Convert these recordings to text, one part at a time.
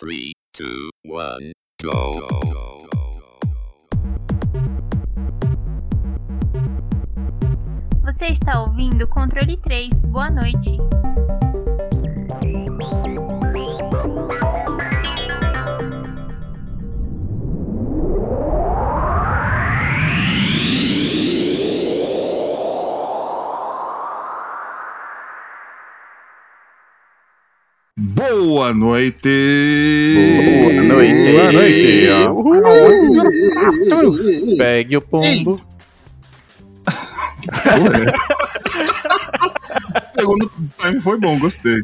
3, 2, 1, go. Você está ouvindo Controle 3. Boa noite. Boa noite! Boa noite. Boa noite. Uhul. Pegue o pombo. Pegou no time, foi bom, gostei.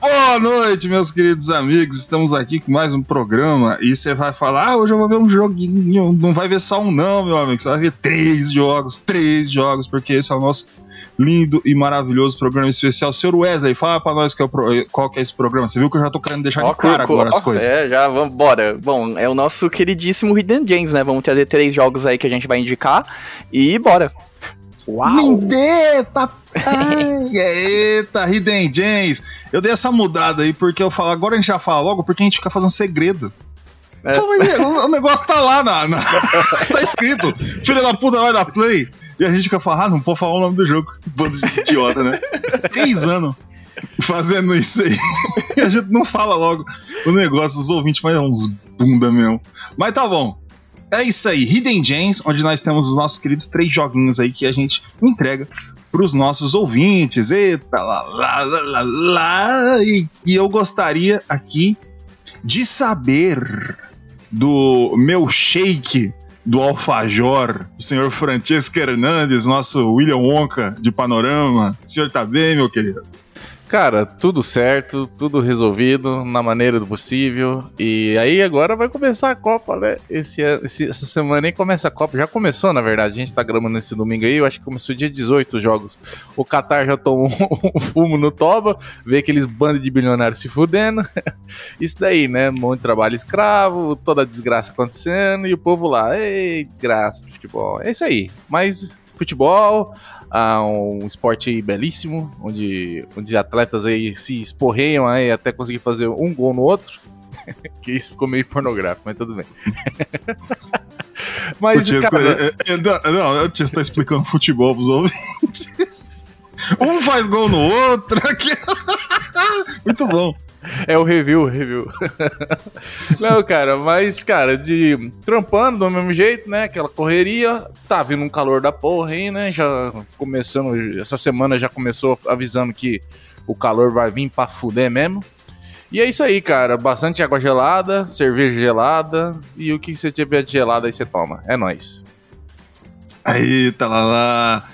Boa noite, meus queridos amigos. Estamos aqui com mais um programa. E você vai falar: ah, hoje eu vou ver um joguinho. Não vai ver só um, não, meu amigo. Você vai ver três jogos, três jogos, porque esse é o nosso lindo e maravilhoso programa especial. Senhor Wesley, fala pra nós que é o pro- qual que é esse programa. Você viu que eu já tô querendo deixar de Ó, cara co- agora as coisas. É, já vamos, bora. Bom, é o nosso queridíssimo Hidden Gems, né? Vamos trazer três jogos aí que a gente vai indicar e bora. Uau! Eita! Ai, Eita, Hidden James. Eu dei essa mudada aí porque eu falo, agora a gente já fala logo porque a gente fica fazendo segredo. É. O negócio tá lá, na, na- tá escrito. Filha da puta vai dar play. E a gente fica falando, ah, não pode falar o nome do jogo. Bando de idiota, né? Três anos fazendo isso aí. E a gente não fala logo o negócio, os ouvintes, mas é uns bunda mesmo. Mas tá bom. É isso aí, Hidden Gems, onde nós temos os nossos queridos três joguinhos aí que a gente entrega pros nossos ouvintes. Eita, lá, lá, lá, lá. E, e eu gostaria aqui de saber do meu shake do alfajor, o senhor Francesco Hernandes, nosso William Wonka de panorama. O senhor tá bem, meu querido? Cara, tudo certo, tudo resolvido na maneira do possível. E aí agora vai começar a Copa, né? Esse, esse- essa semana aí começa a Copa. Já começou, na verdade. A gente tá gravando esse domingo aí. Eu acho que começou dia 18 os jogos. O Qatar já tomou um fumo no toba, vê aqueles bandos de bilionários se fudendo. Isso daí, né? Um monte de trabalho escravo, toda a desgraça acontecendo e o povo lá, ei, desgraça, futebol. É isso aí. Mas futebol, ah, um esporte belíssimo, onde, onde atletas aí se esporreiam aí até conseguir fazer um gol no outro. que isso ficou meio pornográfico, mas tudo bem. O mas, Tiesco, cara, é, é, não, não, o Tiesco tá explicando futebol pros ouvintes. Um faz gol no outro. Muito bom. É o review, o review. Não, cara, mas, cara, de trampando do mesmo jeito, né? Aquela correria, tá vindo um calor da porra aí, né? Já começando, essa semana já começou avisando que o calor vai vir pra fuder mesmo. E é isso aí, cara. Bastante água gelada, cerveja gelada e o que você tiver de gelado aí você toma. É nóis. Aí, tá lá, lá.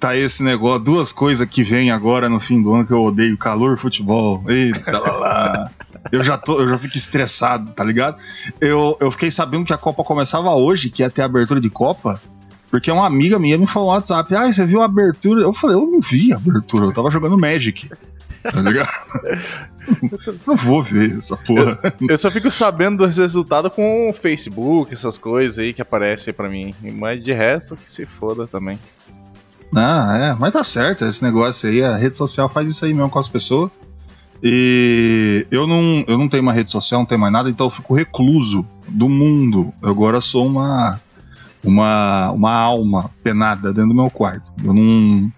Tá esse negócio, duas coisas que vem agora no fim do ano que eu odeio: calor e futebol. Eita lá, lá. Eu já, tô, eu já fico estressado, tá ligado? Eu, eu fiquei sabendo que a Copa começava hoje, que ia ter abertura de Copa, porque uma amiga minha me falou no WhatsApp: Ah, você viu a abertura? Eu falei: Eu não vi a abertura, eu tava jogando Magic. Tá ligado? não vou ver essa porra. Eu só fico sabendo dos resultados com o Facebook, essas coisas aí que aparecem pra mim. Mas de resto, que se foda também. Ah, é, mas tá certo, esse negócio aí, a rede social faz isso aí mesmo com as pessoas. E eu não, eu não tenho uma rede social, não tenho mais nada, então eu fico recluso do mundo. Eu agora sou uma, uma, uma alma penada dentro do meu quarto. Eu não,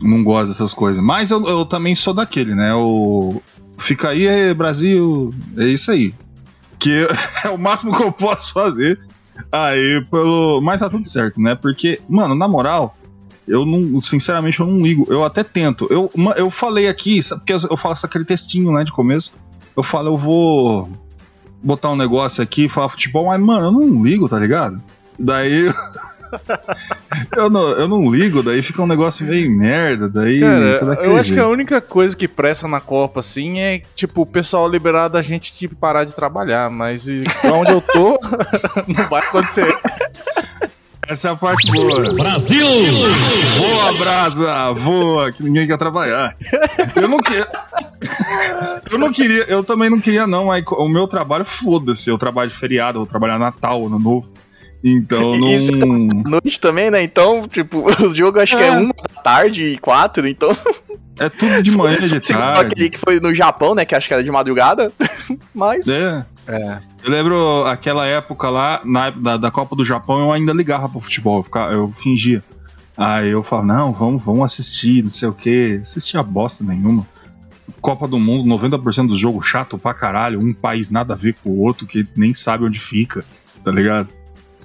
não gosto dessas coisas. Mas eu, eu também sou daquele, né? O, fica aí, é, Brasil, é isso aí. Que é o máximo que eu posso fazer. Aí, pelo. Mas tá tudo certo, né? Porque, mano, na moral, eu não, sinceramente, eu não ligo. Eu até tento. Eu, eu falei aqui, sabe, porque eu faço aquele textinho, né, de começo. Eu falo, eu vou botar um negócio aqui falar futebol, mas, mano, eu não ligo, tá ligado? Daí. eu, não, eu não ligo, daí fica um negócio meio merda, daí. Cara, tá eu acho que a única coisa que presta na Copa, assim, é, tipo, o pessoal liberar da gente parar de trabalhar. Mas e, onde eu tô, não vai acontecer. Essa é a parte boa. Brasil! Boa, brasa! Voa, que ninguém quer trabalhar. Eu não queria. Eu não queria, eu também não queria, não, mas o meu trabalho, foda-se. Eu trabalho de feriado, vou trabalhar Natal, Ano Novo. Então não. Isso Noite também, né? Então, tipo, os jogos acho que é É. uma da tarde e quatro, então. É tudo de manhã, de Segundo tarde. aquele que foi no Japão, né? Que acho que era de madrugada. Mas. É. É. Eu lembro aquela época lá, na da, da Copa do Japão, eu ainda ligava pro futebol, eu, ficava- eu fingia. Aí eu falava, não, vamos, vamos assistir, não sei o quê. Assistia bosta nenhuma. Copa do Mundo, 90% do jogo chato pra caralho, um país nada a ver com o outro, que nem sabe onde fica, tá ligado?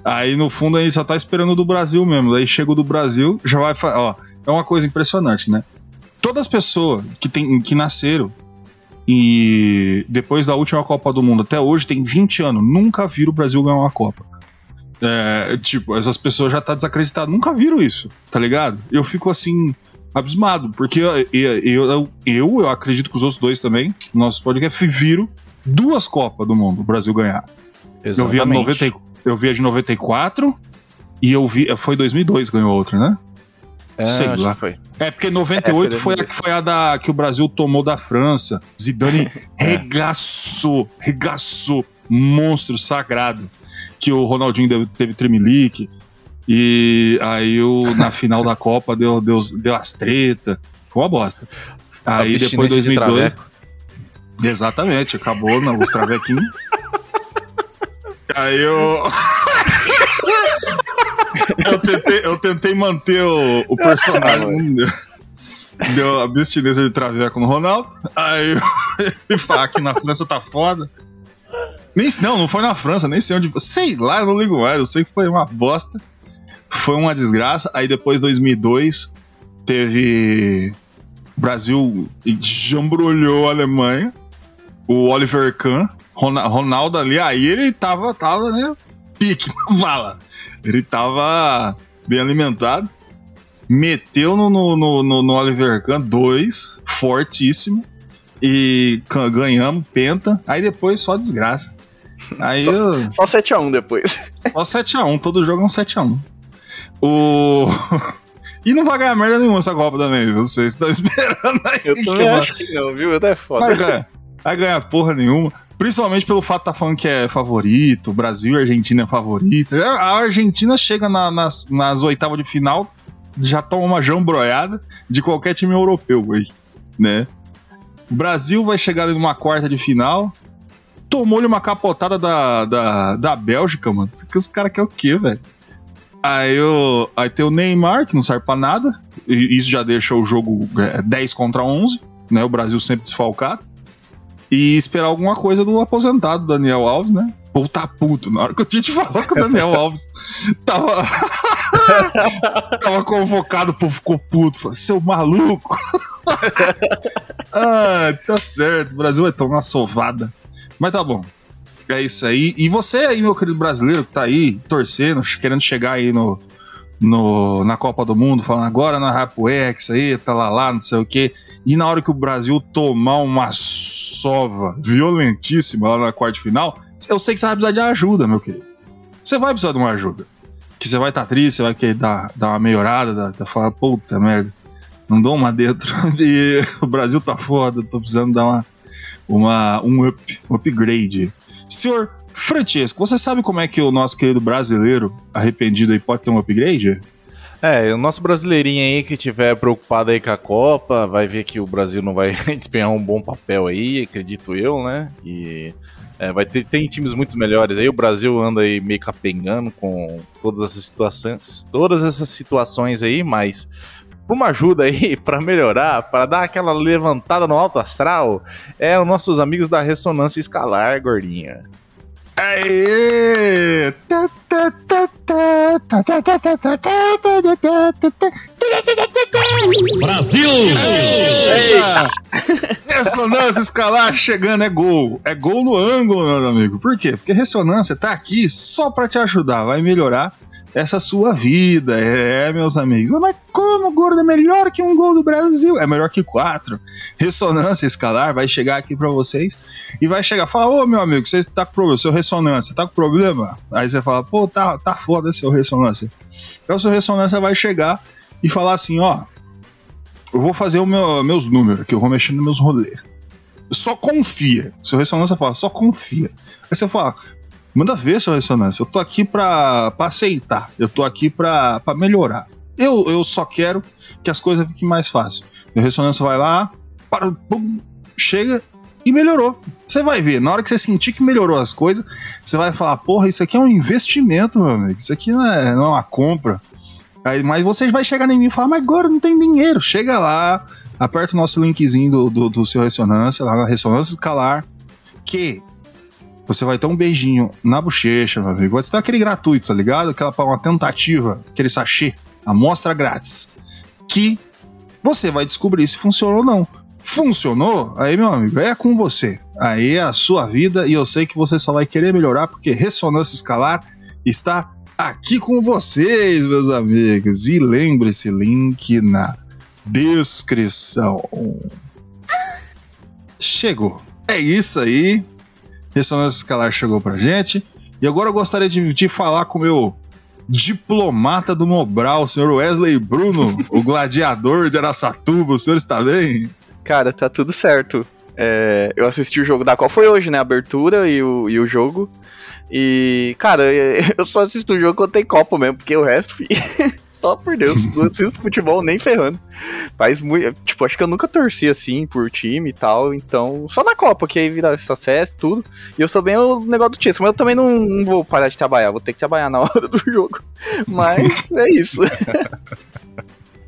Aí no fundo aí só tá esperando do Brasil mesmo. Daí chega do Brasil, já vai. Ó, é uma coisa impressionante, né? Todas as pessoas que, tem, que nasceram e depois da última Copa do Mundo até hoje, tem 20 anos, nunca viram o Brasil ganhar uma Copa. É, tipo, essas pessoas já tá desacreditadas, nunca viram isso, tá ligado? Eu fico assim, abismado, porque eu, eu, eu, eu, acredito que os outros dois também, nossos podcast, viram duas Copas do Mundo o Brasil ganhar. Eu vi, a 90, e- eu vi a de 94 e eu vi. Foi 2002 que ganhou outra, né? É, sei acho lá. foi. É, porque 98 É, foi, foi a, foi a da, que o Brasil tomou da França. Zidane regaçou, regaçou. Monstro sagrado. Que o Ronaldinho deu- teve tremelique. E aí o, na final da Copa deu, deu, deu as treta. Foi uma bosta. Aí depois de 2002. traveco. Exatamente, acabou não, os travequinhos. Aí eu. Eu, tentei, eu tentei manter o, o personagem. Deu abstinência de traveco no Ronaldo. Aí ele fala que na França tá foda. Nem, não, não foi na França, nem sei onde. Sei lá, eu não ligo mais. Eu sei que foi uma bosta. Foi uma desgraça. Aí depois, 2002, teve. O Brasil jambrolhou a Alemanha. O Oliver Kahn, Rona- Ronaldo ali, aí ele tava, tava, né? Pique na bala. Ele tava bem alimentado. Meteu no, no, no, no- Oliver Kahn dois, fortíssimo. E ganhamos, penta. Aí depois só desgraça. Aí Só- eu- Só 7x1 depois. só 7x1, todo jogo é um 7x1. O. e não vai ganhar merda nenhuma essa Copa também, viu? Vocês estão esperando aí. Eu também acho que não, viu? Até Vai foda. ganhar, vai ganhar porra nenhuma. Principalmente pelo fato de tá falando que é favorito, Brasil e Argentina é favorito. A Argentina chega na- nas, nas oitavas de final, já toma uma jambroiada de qualquer time europeu aí, né? O Brasil vai chegar ali numa quarta de final, tomou-lhe uma capotada da, da, da Bélgica, mano. Os caras querem o quê, velho? Aí, aí tem o Neymar, que não serve pra nada. E isso já deixa o jogo é, 10 contra 11, né? O Brasil sempre desfalcado. E esperar alguma coisa do aposentado Daniel Alves, né? Ou tá puto. Na hora que o Tite falou que o Daniel Alves tava. tava convocado, o povo ficou puto. Falou, seu maluco. ah, tá certo. O Brasil vai tomar uma sovada. Mas tá bom. É isso aí. E você aí, meu querido brasileiro, que tá aí torcendo, querendo chegar aí no, no, na Copa do Mundo, falando agora na Rapoex aí, tá lá lá, não sei o quê. E na hora que o Brasil tomar uma sova violentíssima lá na quarta final, eu sei que você vai precisar de ajuda, meu querido. Você vai precisar de uma ajuda. Que você vai estar triste, você vai querer dar, dar uma melhorada, dar, dar- falar, puta merda, não dou uma dentro. E o Brasil tá foda, tô precisando dar uma, uma, um up, um upgrade. Senhor Francesco, você sabe como é que o nosso querido brasileiro arrependido aí pode ter um upgrade? É, o nosso brasileirinho aí que tiver preocupado aí com a Copa, vai ver que o Brasil não vai desempenhar um bom papel aí, acredito eu, né? E é, vai ter tem times muito melhores aí. O Brasil anda aí meio capengando com todas essas situações, todas essas situações aí, mas por uma ajuda aí pra melhorar, para dar aquela levantada no alto astral, é os nossos amigos da ressonância escalar, gordinha. Aê! Brasil! Ressonância escalar chegando é gol. É gol no ângulo, meu amigo. Por quê? Porque ressonância tá aqui só para te ajudar, vai melhorar essa sua vida. É, meus amigos. Mas como, gordo, é melhor que um gol do Brasil? É melhor que quatro. Ressonância escalar vai chegar aqui pra vocês e vai chegar. Fala, ô meu amigo, você tá com problema, seu ressonância, tá com problema? Aí você fala, pô, tá, tá foda seu ressonância. Então, seu ressonância vai chegar e falar assim: ó, eu vou fazer os meu, meus números aqui, eu vou mexer nos meus rolês. Só confia. Seu ressonância fala, só confia. Aí você fala, manda ver, seu ressonância. Eu tô aqui pra, pra aceitar. Eu tô aqui pra, pra melhorar. Eu, eu só quero que as coisas fiquem mais fáceis. A ressonância vai lá, para, chega e melhorou. Você vai ver, na hora que você sentir que melhorou as coisas, você vai falar, porra, isso aqui é um investimento, meu amigo. Isso aqui não é, não é uma compra. Aí, mas você vai chegar em mim e falar, mas agora não tem dinheiro. Chega lá, aperta o nosso linkzinho do, do, do seu ressonância, lá na ressonância escalar, que você vai ter um beijinho na bochecha, meu amigo. Vai ter aquele gratuito, tá ligado? Aquela uma tentativa, aquele sachê, amostra grátis. Que você vai descobrir se funciona ou não. Funcionou? Aí, meu amigo, é com você. Aí é a sua vida e eu sei que você só vai querer melhorar porque ressonância escalar está aqui com vocês, meus amigos. E lembre-se, link na descrição. Chegou. É isso aí. Ressonância escalar chegou pra gente. E agora eu gostaria de, de falar com o meu diplomata do Mobral, o senhor Wesley Bruno, o gladiador de Araçatuba. O senhor está bem? Cara, tá tudo certo. É, eu assisti o jogo da qual foi hoje, né? A abertura e o, e o jogo. E, cara, eu só assisto o jogo quando tem Copa mesmo, porque o resto, só por Deus, não assisto futebol nem ferrando. Faz muito. Tipo, acho que eu nunca torci assim por time e tal, então. Só na Copa, que aí vira essa festa tudo. E eu sou bem o negócio do Chelsea, mas eu também não, não vou parar de trabalhar, vou ter que trabalhar na hora do jogo. Mas é isso.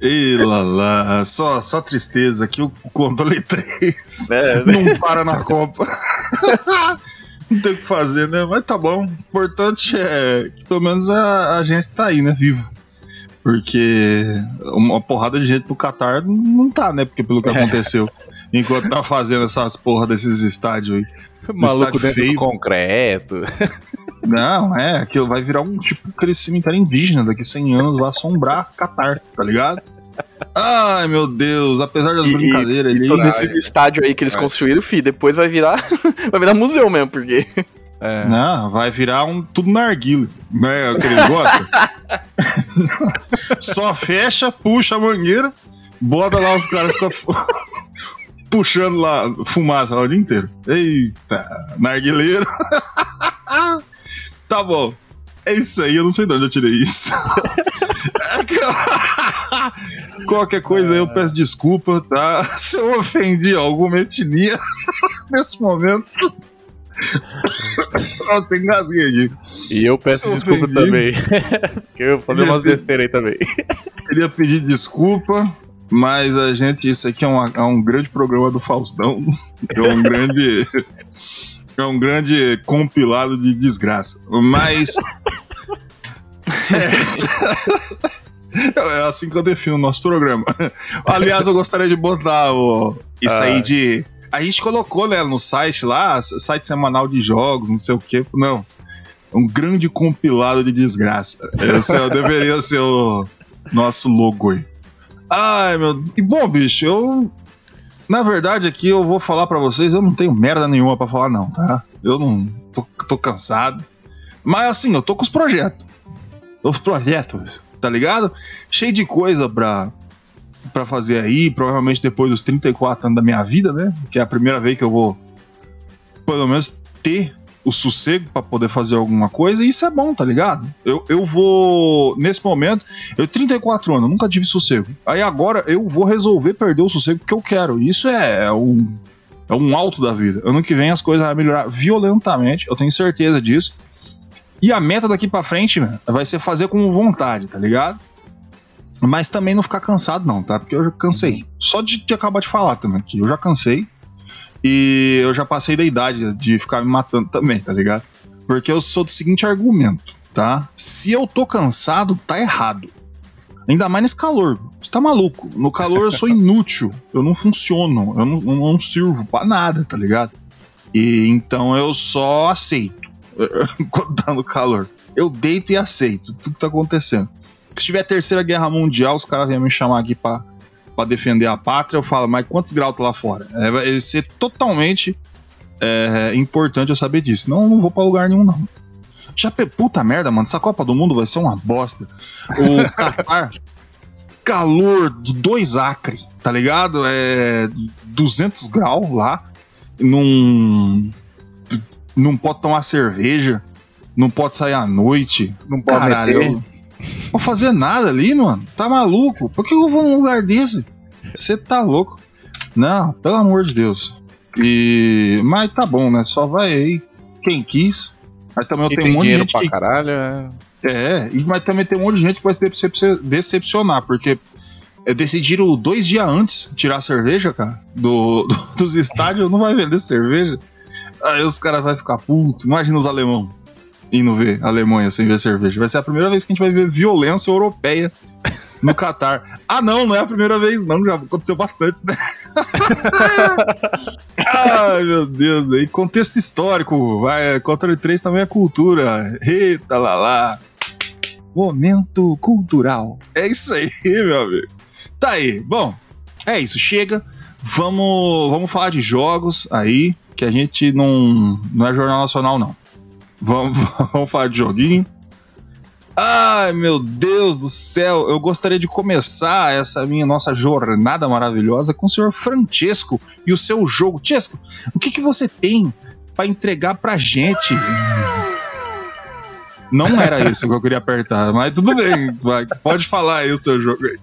E lá, lá, só, só tristeza que o controle 3 É, não para na Copa. não tem o que fazer, né? Mas tá bom. O importante é que pelo menos a, a gente tá aí, né? Vivo. Porque uma porrada de gente do Qatar não tá, né? Porque pelo que É. aconteceu. Enquanto tá fazendo essas porra desses estádios aí. Maluco Estádio feio. concreto. Não, é, aquilo vai virar um tipo aquele cemitério indígena daqui 100 anos, vai assombrar Qatar, tá ligado? Ai, meu Deus, apesar das E- brincadeiras E ali. todo esse estádio aí que eles Ai. construíram, fi, depois vai virar. vai virar museu mesmo, porque. É. Não, vai virar um tudo narguilho, né? O que eles gostam. Só fecha, puxa a mangueira, bota lá os caras ficam puxando lá fumaça lá o dia inteiro. Eita, narguileiro. tá bom. É isso aí, eu não sei de onde eu tirei isso. Que- Qualquer coisa eu peço desculpa, tá? Se eu ofendi alguma etnia nesse momento. Engasguei aqui. E eu peço Sou desculpa ofendido. também. Porque eu fazer umas besteiras aí também. Queria pedir desculpa, mas a gente, isso aqui é, uma- é um grande programa do Faustão. É um grande. É um grande compilado de desgraça. Mas. É, é assim que eu defino o nosso programa. Aliás, eu gostaria de botar o, isso aí Ah. de. A gente colocou, né, no site lá, site semanal de jogos, não sei o quê. Não. Um grande compilado de desgraça. Esse é- deveria ser o nosso logo aí. Ai, meu. E bom, bicho, eu. Na verdade, aqui eu vou falar pra vocês, eu não tenho merda nenhuma pra falar, não, tá? Eu não. tô, tô cansado. Mas assim, eu tô com os projetos. Os projetos, tá ligado? Cheio de coisa pra, pra fazer aí, provavelmente depois dos 34 anos da minha vida, né? Que é a primeira vez que eu vou, pelo menos, ter o sossego pra poder fazer alguma coisa, e isso é bom, tá ligado? Eu, eu vou, nesse momento, eu 34 anos, nunca tive sossego. Aí agora eu vou resolver perder o sossego que eu quero. Isso é, é um é um alto da vida. Ano que vem as coisas vão melhorar violentamente, eu tenho certeza disso. E a meta daqui pra frente, meu, vai ser fazer com vontade, tá ligado? Mas também não ficar cansado, não, tá? Porque eu já cansei. Só de, de acabar de falar também, que eu já cansei. E eu já passei da idade de ficar me matando também, tá ligado? Porque eu sou do seguinte argumento, tá? Se eu tô cansado, tá errado. Ainda mais nesse calor. Você tá maluco? No calor eu sou inútil. Eu não funciono. Eu não, eu não sirvo pra nada, tá ligado? E então eu só aceito quando tá no calor. Eu deito e aceito tudo que tá acontecendo. Se tiver terceira guerra mundial, os caras vêm me chamar aqui pra, pra defender a pátria. Eu falo, mas quantos graus tá lá fora? É, vai ser totalmente é, importante eu saber disso. Não, não vou pra lugar nenhum, não. Já, puta merda, mano, essa Copa do Mundo vai ser uma bosta. O Qatar, calor de dois acre, tá ligado? É 200 graus lá, não, não pode tomar cerveja, não pode sair à noite. Não pode Caralho, não vou fazer nada ali, mano. Tá maluco? Por que eu vou num lugar desse? Você tá louco? Não, pelo amor de Deus. E. Mas tá bom, né? Só vai aí quem quis. Mas também eu tenho um tem monte de gente pra que caralho, é... É, e- mas também tem um monte de gente que vai se decep- decepcionar, porque é, decidiram dois dias antes tirar a cerveja, cara, do, do- dos estádios, não vai vender cerveja. Aí os caras vão ficar puto. Imagina os alemão indo ver a Alemanha sem ver cerveja. Vai ser a primeira vez que a gente vai ver violência europeia no Catar. Ah, não, não é a primeira vez, não, já aconteceu bastante, né? Ai, meu Deus, e contexto histórico, vai, Controle 3 também é cultura. Eita lá lá. Momento cultural. É isso aí, meu amigo. Tá aí. Bom, é isso. Chega. Vamos, vamos falar de jogos aí, que a gente não, não é Jornal Nacional, não. Vamos, vamos falar de joguinho. Ai, meu Deus do céu. Eu gostaria de começar essa minha nossa jornada maravilhosa com o senhor Francesco e o seu jogo. Chesco, o que, que você tem pra entregar pra gente? Não era isso que eu queria apertar, mas tudo bem. vai, pode falar aí o seu jogo aí.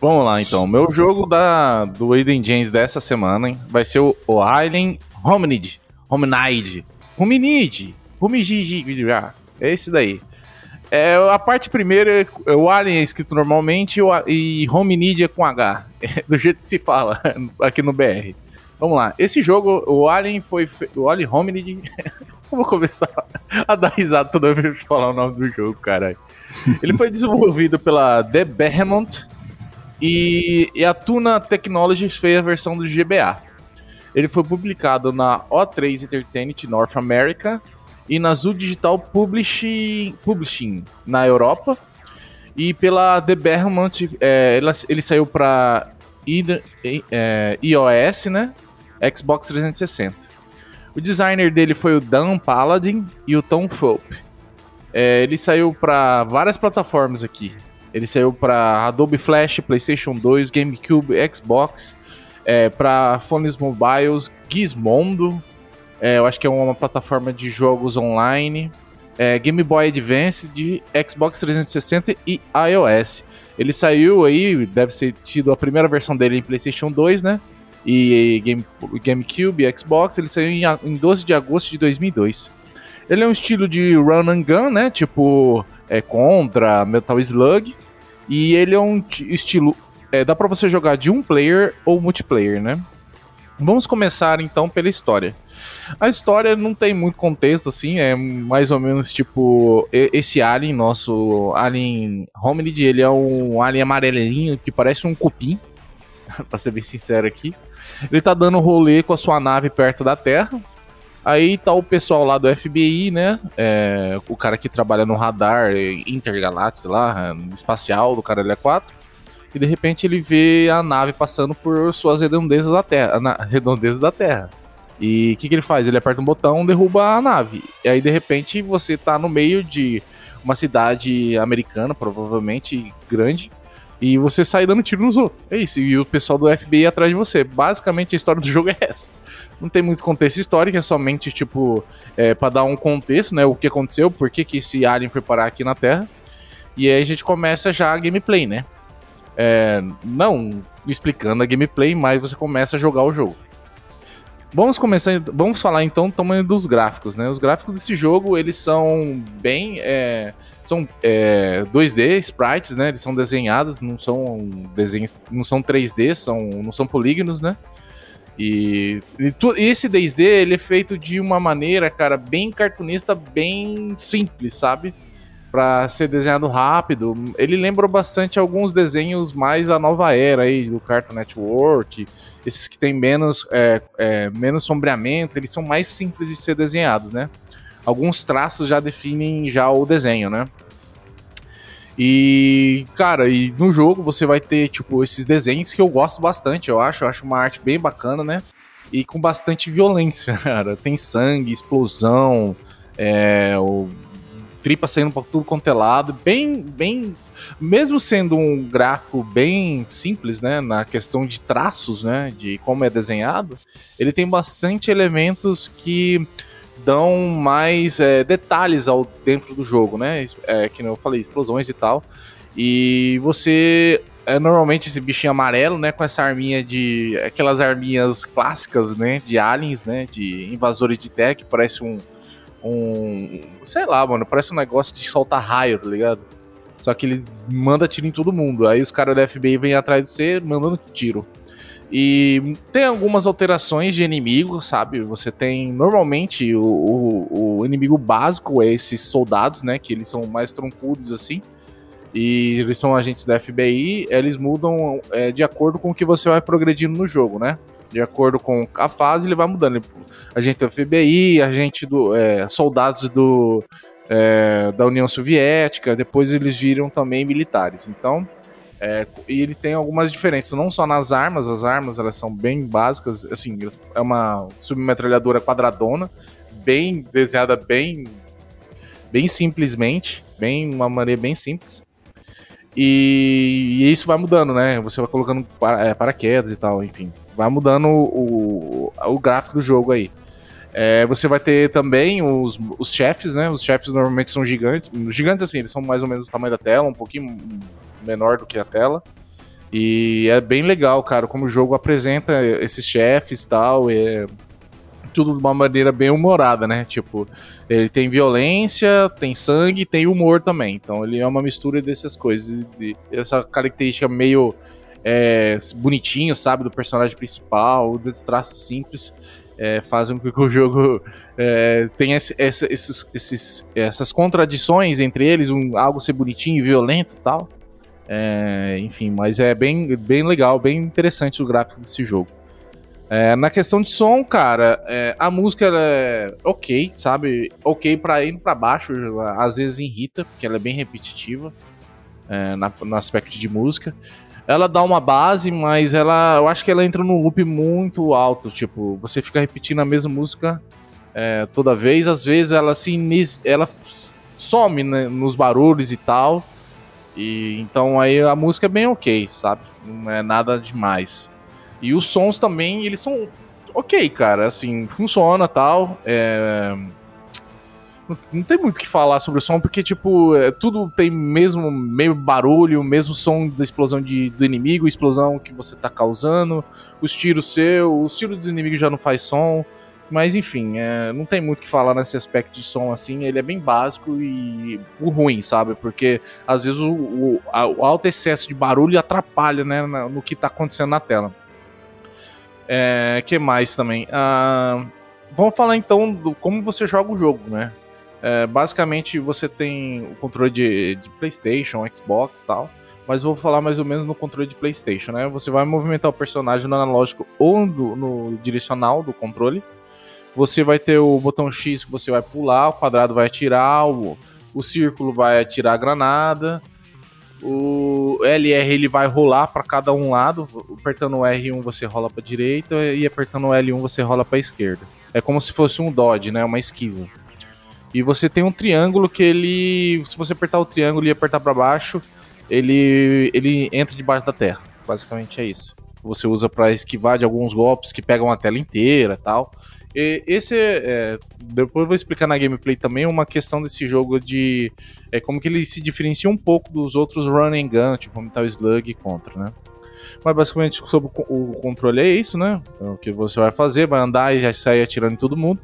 Vamos lá, então. Meu jogo da, do Aiden James dessa semana hein, vai ser o, Alien Hominid. Hominide. Hominide. Hominide. É esse daí. É, a parte primeira, o Alien é escrito normalmente e Hominid é com H. É do jeito que se fala aqui no BR. Vamos lá. Esse jogo, o Alien foi. fe- O Alien Hominid. Vou começar a dar risada toda vez que falar o nome do jogo, caralho. Ele foi desenvolvido pela The Behemoth e, e a Tuna Technologies fez a versão do GBA. Ele foi publicado na O3 Entertainment North America e na Zoo Digital Publishing, Publishing na Europa. E pela The Behemoth, é, ela- ele saiu para iOS, né? Xbox 360. O designer dele foi o Dan Paladin e o Tom Fulp. É, ele saiu para várias plataformas aqui. Ele saiu para Adobe Flash, PlayStation 2, GameCube, Xbox, é, para fones mobiles, Gizmondo, é, eu acho que é uma plataforma de jogos online, é, Game Boy Advance, de Xbox 360 e iOS. Ele saiu aí, deve ter tido a primeira versão dele em PlayStation 2, né? E Game, GameCube e Xbox. Ele saiu em, em 12 de agosto de 2002. Ele é um estilo de run and gun, né? Tipo é, Contra, Metal Slug. E ele é um ti- estilo. é, dá pra você jogar de um player ou multiplayer, né? Vamos começar então pela história. A história não tem muito contexto, assim, é mais ou menos tipo. Esse alien, nosso alien hominid, ele é um alien amarelinho que parece um cupim, pra ser bem sincero aqui. Ele tá dando rolê com a sua nave perto da Terra. Aí tá o pessoal lá do FBI, né? É, o cara que trabalha no radar intergaláctico, sei lá, espacial do Caralho 4. E de repente ele vê a nave passando por suas redondezas da Terra. Na, redondezas da Terra. E o que, que ele faz? Ele aperta um botão, derruba a nave. E aí, de repente, você tá no meio de uma cidade americana, provavelmente grande, e você sai dando tiro nos outros. É isso. E o pessoal do FBI atrás de você. Basicamente, a história do jogo é essa. Não tem muito contexto histórico, é somente, tipo, é, para dar um contexto, né? O que aconteceu, por que, que esse alien foi parar aqui na Terra. E aí a gente começa já a gameplay, né? É, não explicando a gameplay, mas você começa a jogar o jogo. Vamos começar, vamos falar então do tamanho dos gráficos, né? Os gráficos desse jogo eles são bem, é, são é, 2D sprites, né? Eles são desenhados, não são desenhos, não são 3D, são, não são polígonos, né? E, e tu- e esse 2D ele é feito de uma maneira, cara, bem cartunista, bem simples, sabe? Pra ser desenhado rápido. Ele lembra bastante alguns desenhos mais da nova era aí, do Cartoon Network. Esses que tem menos, é, é, menos sombreamento, eles são mais simples de ser desenhados, né? Alguns traços já definem já o desenho, né? E, cara, e no jogo você vai ter, tipo, esses desenhos que eu gosto bastante, eu acho. Eu acho uma arte bem bacana, né? E com bastante violência, cara. Tem sangue, explosão, é, o tripa saindo pra tudo quanto é lado. Bem, bem. Mesmo sendo um gráfico bem simples, né? Na questão de traços, né? De como é desenhado, ele tem bastante elementos que dão mais é, detalhes ao dentro do jogo, né? É, que eu falei, explosões e tal. E você é normalmente esse bichinho amarelo, né? Com essa arminha de. aquelas arminhas clássicas, né? De aliens, né? De invasores de que parece um. Um. Sei lá, mano, parece um negócio de soltar raio, tá ligado? Só que ele manda tiro em todo mundo. Aí os caras da FBI vêm atrás de você mandando tiro. E tem algumas alterações de inimigo, sabe? Você tem. Normalmente o, o, o, inimigo básico é esses soldados, né? Que eles são mais troncudos assim. E eles são agentes da FBI. Eles mudam é, de acordo com o que você vai progredindo no jogo, né? De acordo com a fase, ele vai mudando. Agente da FBI, agente do. É, soldados do. É, da União Soviética, depois eles viram também militares. Então, é, e ele tem algumas diferenças, não só nas armas, as armas elas são bem básicas, assim, é uma submetralhadora quadradona, bem desenhada bem bem simplesmente, bem uma maneira bem simples. E, e isso vai mudando, né? Você vai colocando para, é, paraquedas e tal, enfim. Vai mudando o, o, o gráfico do jogo aí. É, você vai ter também os, os chefes, né? Os chefes normalmente são gigantes. Gigantes, assim, eles são mais ou menos do tamanho da tela, um pouquinho menor do que a tela. E é bem legal, cara, como o jogo apresenta esses chefes e tal. É tudo de uma maneira bem humorada, né? Tipo, ele tem violência, tem sangue, tem humor também. Então ele é uma mistura dessas coisas. essa característica meio é, bonitinho, sabe, do personagem principal, desses traços simples. É, fazem com que o jogo é, tenha esse, esse, esses, esses, essas contradições entre eles, um, algo ser bonitinho e violento e tal. É, enfim, mas é bem, bem legal, bem interessante o gráfico desse jogo. É, na questão de som, cara, é, a música é ok, sabe? Ok pra ir pra baixo, às vezes irrita, porque ela é bem repetitiva é, na, no aspecto de música. Ela dá uma base, mas ela, eu acho que ela entra num loop muito alto. Tipo, você fica repetindo a mesma música é, toda vez. Às vezes ela se ela some né, nos barulhos e tal. E então aí a música é bem ok, sabe? Não é nada demais. E os sons também, eles são ok, cara. Assim, funciona tal. É... Não tem muito o que falar sobre o som, porque, tipo, é, tudo tem mesmo meio barulho, mesmo som da explosão de, do inimigo, explosão que você tá causando, os tiros seu, os tiros dos inimigos já não faz som. Mas enfim, é, não tem muito o que falar nesse aspecto de som assim. Ele é bem básico e o ruim, sabe? Porque às vezes o, o, a, o alto excesso de barulho atrapalha né, no que está acontecendo na tela. É, que mais também? Ah, vamos falar então do como você joga o jogo, né? É, basicamente você tem o controle de, de PlayStation, Xbox tal. Mas vou falar mais ou menos no controle de PlayStation, né? Você vai movimentar o personagem no analógico ou no, no direcional do controle você vai ter o botão X que você vai pular, o quadrado vai atirar, o, o círculo vai atirar a granada, o LR ele vai rolar para cada um lado, apertando o R1 você rola para direita e apertando o L1 você rola para esquerda. É como se fosse um dodge, né, uma esquiva. E você tem um triângulo que ele, se você apertar o triângulo e apertar para baixo, ele ele entra debaixo da terra. Basicamente é isso. Você usa para esquivar de alguns golpes que pegam a tela inteira, tal. E esse é, depois eu vou explicar na gameplay também uma questão desse jogo de é como que ele se diferencia um pouco dos outros run and gun, tipo Metal Slug e Contra, né? Mas basicamente sobre o controle é isso, né? Então, o que você vai fazer, vai andar e já sair atirando em todo mundo.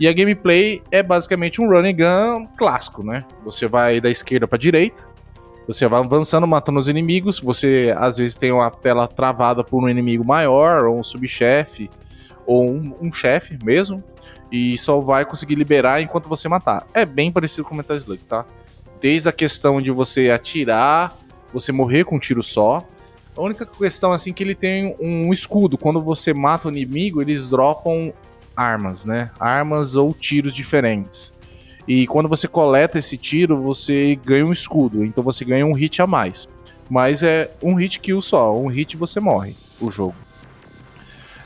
E a gameplay é basicamente um run and gun clássico, né? Você vai da esquerda para direita, você vai avançando, matando os inimigos. Você às vezes tem uma tela travada por um inimigo maior ou um subchefe ou um, um chefe mesmo, e só vai conseguir liberar enquanto você matar. É bem parecido com Metal Slug, tá? Desde a questão de você atirar, você morrer com um tiro só. A única questão assim que ele tem um escudo. Quando você mata o inimigo, eles dropam armas, né? Armas ou tiros diferentes. E quando você coleta esse tiro, você ganha um escudo. Então você ganha um hit a mais. Mas é um hit kill só. Um hit você morre o jogo.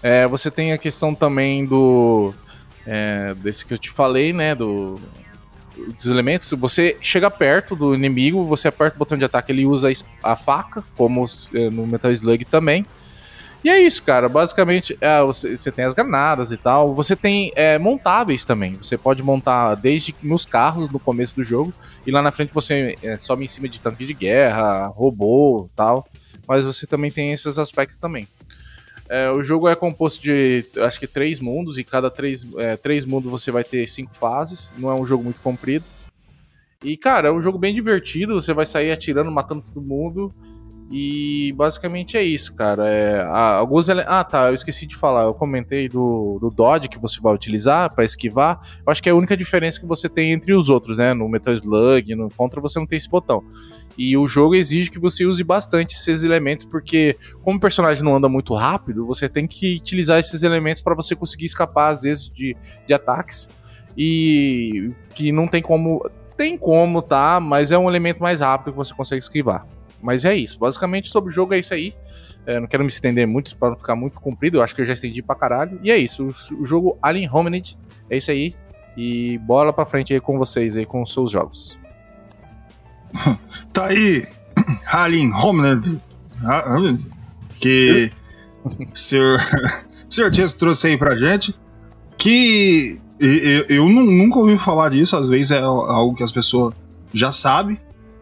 É, você tem a questão também do. É, desse que eu te falei, né? Do, dos elementos. Você chega perto do inimigo, você aperta o botão de ataque, ele usa a faca, como é, no Metal Slug também. E é isso, cara. Basicamente, é, você, você, tem as granadas e tal. Você tem é, montáveis também. Você pode montar desde nos carros no começo do jogo. E lá na frente você é, sobe em cima de tanque de guerra, robô tal. mas você também tem esses aspectos também. É, o jogo é composto de, acho que, três mundos, e cada três, é, três mundos você vai ter cinco fases. Não é um jogo muito comprido. E, cara, é um jogo bem divertido. Você vai sair atirando, matando todo mundo. E basicamente é isso, cara. É, alguns ele... Ah, tá. Eu esqueci de falar. Eu comentei do, do Dodge que você vai utilizar para esquivar. Eu acho que é a única diferença que você tem entre os outros, né? No Metal Slug, no Contra, você não tem esse botão. E o jogo exige que você use bastante esses elementos, porque como o personagem não anda muito rápido, você tem que utilizar esses elementos para você conseguir escapar, às vezes, de, de ataques. E que não tem como. Tem como, tá? Mas é um elemento mais rápido que você consegue esquivar. Mas é isso. Basicamente, sobre o jogo é isso aí. É, não quero me estender muito para não ficar muito comprido. Eu acho que eu já estendi pra caralho. E é isso. O, o jogo Alien Hominid é isso aí. E bola pra frente aí com vocês aí com os seus jogos. Tá aí, Alien Hominid. Ah, Que o senhor, senhor Tiesco trouxe aí pra gente. Que eu, eu nunca ouvi falar disso. Às vezes é algo que as pessoas já sabem.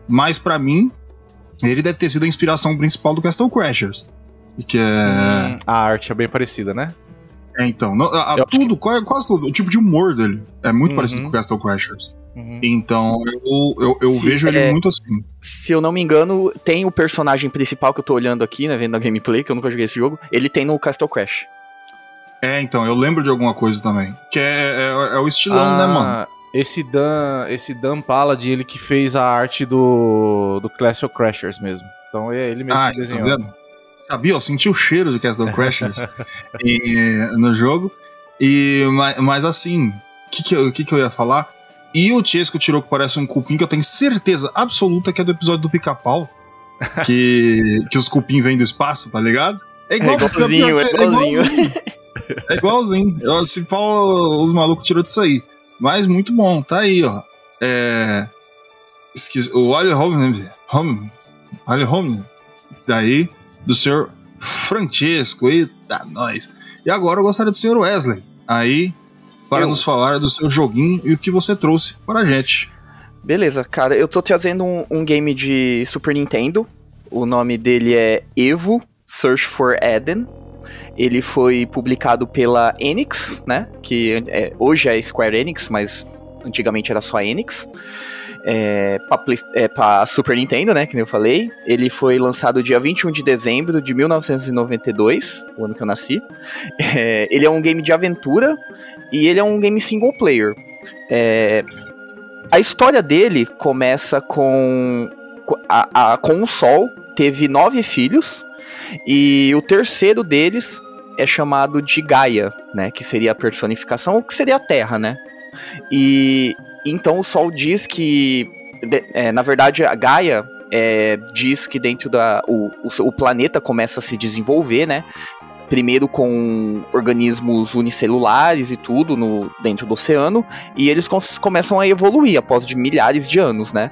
Mas para mim, ele deve ter sido a inspiração principal do Castle Crashers. Que é. Hum, a arte é bem parecida, né? É, então. a, a, tudo, que... quase tudo. O tipo de humor dele é muito uhum. parecido com o Castle Crashers. Uhum. Então, eu, eu, eu vejo ele é, muito assim. Se eu não me engano, tem o personagem principal que eu tô olhando aqui, né, vendo a gameplay, que eu nunca joguei esse jogo, ele tem no Castle Crash. É, então, eu lembro de alguma coisa também. Que é, é, é o estilão, né, ah, né, mano? Esse Dan, esse Dan Paladin, ele que fez a arte do, do Clash of Crashers mesmo. Então é ele mesmo ah, que tá desenhou. Tá Sabia, eu senti o cheiro do Castle Crashers e, no jogo. E, mas, mas assim, o que, que, eu, que, que eu ia falar? E o Chesco tirou que parece um cupim que eu tenho certeza absoluta que é do episódio do pica-pau. Que, que os cupim vêm do espaço, tá ligado? É, igual, é igualzinho, é, é igualzinho. É igualzinho. Eu, se pau, os malucos tirou disso aí. Mas muito bom, tá aí, ó. É. Esqueci, o Home. Home. Olha Home. Daí, do senhor Francesco. Eita, nós. E agora eu gostaria do senhor Wesley. Aí, para eu... nos falar do seu joguinho e o que você trouxe para a gente. Beleza, cara, eu tô trazendo um, um game de Super Nintendo. O nome dele é Evo Search for Eden. Ele foi publicado pela Enix, né? Que é, hoje é Square Enix, mas antigamente era só Enix. É, para é, Super Nintendo, né, que eu falei. Ele foi lançado dia 21 de dezembro de 1992, o ano que eu nasci. É, ele é um game de aventura e ele é um game single player. É, a história dele começa com a, a, com o Sol teve nove filhos e o terceiro deles é chamado de Gaia, né? Que seria a personificação, ou que seria a Terra, né? E então o Sol diz que, é, na verdade, a Gaia é, diz que dentro da o, o, o, planeta começa a se desenvolver, né? Primeiro com organismos unicelulares e tudo no, dentro do oceano, e eles começam a evoluir após de milhares de anos, né?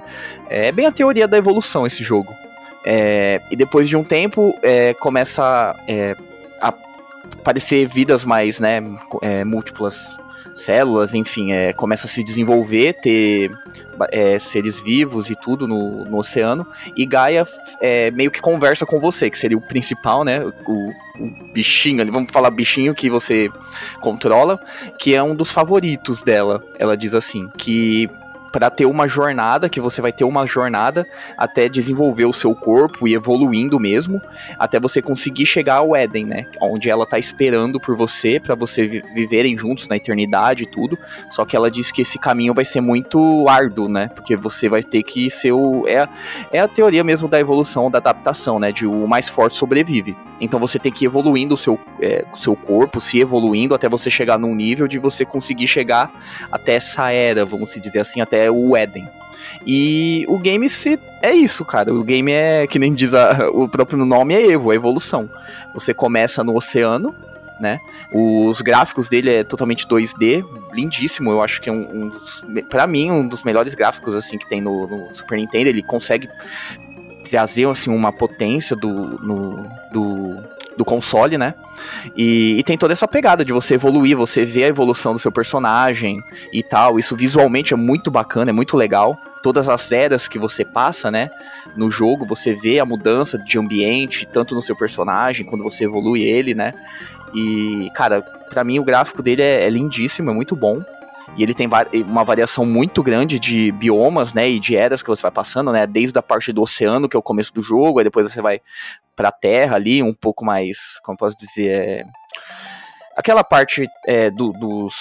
É bem a teoria da evolução esse jogo. É, e depois de um tempo, é, começa é, a aparecer vidas mais, né, é, múltiplas células, enfim, é, começa a se desenvolver, ter é, seres vivos e tudo no, no oceano, e Gaia meio que conversa com você, que seria o principal, né, o, o bichinho, vamos falar bichinho que você controla, que é um dos favoritos dela, ela diz assim, que para ter uma jornada, que você vai ter uma jornada até desenvolver o seu corpo e evoluindo mesmo, até você conseguir chegar ao Éden, né? Onde ela tá esperando por você, para você viverem juntos na eternidade e tudo. Só que ela diz que esse caminho vai ser muito árduo, né? Porque você vai ter que ser o. É, é a teoria mesmo da evolução, da adaptação, né? De o mais forte sobrevive. Então você tem que ir evoluindo o seu, é, seu corpo, se evoluindo até você chegar num nível de você conseguir chegar até essa era, vamos dizer assim, até o Éden. E o game se é isso, cara. O game é, que nem diz a, o próprio nome, é Evo, é evolução. Você começa no oceano, né? Os gráficos dele é totalmente 2D, lindíssimo. Eu acho que é um, um para mim um dos melhores gráficos assim que tem no, no, Super Nintendo. Ele consegue trazer assim uma potência do, no, do, do console, né? E, e, tem toda essa pegada de você evoluir, você ver a evolução do seu personagem e tal. Isso visualmente é muito bacana, é muito legal. todas as eras que você passa, né? No jogo, você vê a mudança de ambiente, tanto no seu personagem, quando você evolui ele, né? E, cara, para mim o gráfico dele é, é lindíssimo, é muito bom. E ele tem uma variação muito grande de biomas, né, e de eras que você vai passando, né, desde a parte do oceano, que é o começo do jogo, aí depois você vai pra terra ali, um pouco mais, como posso dizer, é... aquela parte é, do, dos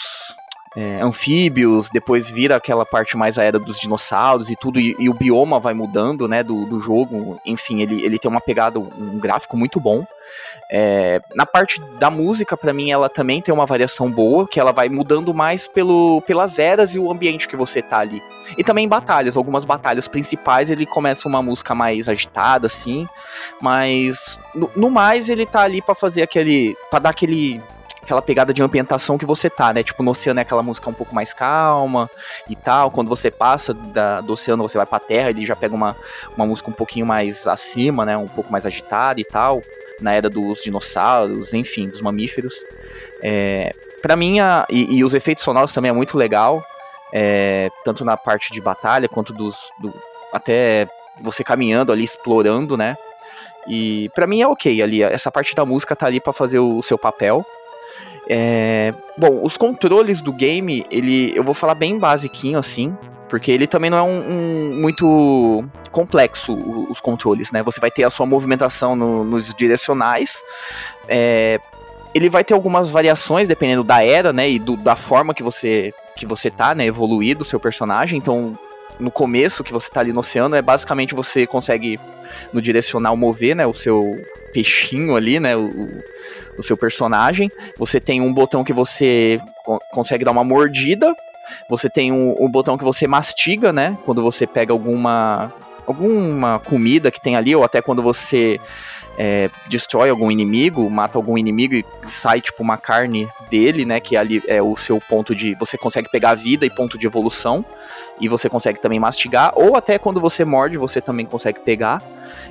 é, anfíbios, depois vira aquela parte mais a era dos dinossauros e tudo, e, e o bioma vai mudando, né, do, do jogo, enfim, ele, ele tem uma pegada, um gráfico muito bom. É, na parte da música, para mim, ela também tem uma variação boa, que ela vai mudando mais pelo, pelas eras e o ambiente que você tá ali. E também batalhas, algumas batalhas principais ele começa uma música mais agitada, assim, mas no, no mais ele tá ali para fazer aquele. para dar aquele aquela pegada de ambientação que você tá, né? Tipo, no oceano é aquela música um pouco mais calma e tal. Quando você passa da, do oceano, você vai pra terra, ele já pega uma, uma música um pouquinho mais acima, né? Um pouco mais agitada e tal. Na era dos dinossauros, enfim, dos mamíferos. É, para mim, a, e, e, os efeitos sonoros também é muito legal. É, tanto na parte de batalha quanto dos. Do, até você caminhando ali, explorando, né? E para mim é ok ali. Essa parte da música tá ali para fazer o seu papel. É, bom, os controles do game, ele, eu vou falar bem basiquinho assim, porque ele também não é um, um muito complexo os controles, né? Você vai ter a sua movimentação no, nos direcionais. É, ele vai ter algumas variações dependendo da era, né? E do, da forma que você que você tá, né? Evoluído o seu personagem. Então, no começo que você tá ali no oceano, é basicamente você consegue no direcional mover, né? O seu peixinho ali, né? O, o seu personagem. Você tem um botão que você consegue dar uma mordida. Você tem um, um botão que você mastiga, né? Quando você pega alguma alguma comida que tem ali, ou até quando você é, destrói algum inimigo, mata algum inimigo e sai tipo uma carne dele, né? Que ali é o seu ponto de. Você consegue pegar vida e ponto de evolução. E você consegue também mastigar. Ou até quando você morde, você também consegue pegar.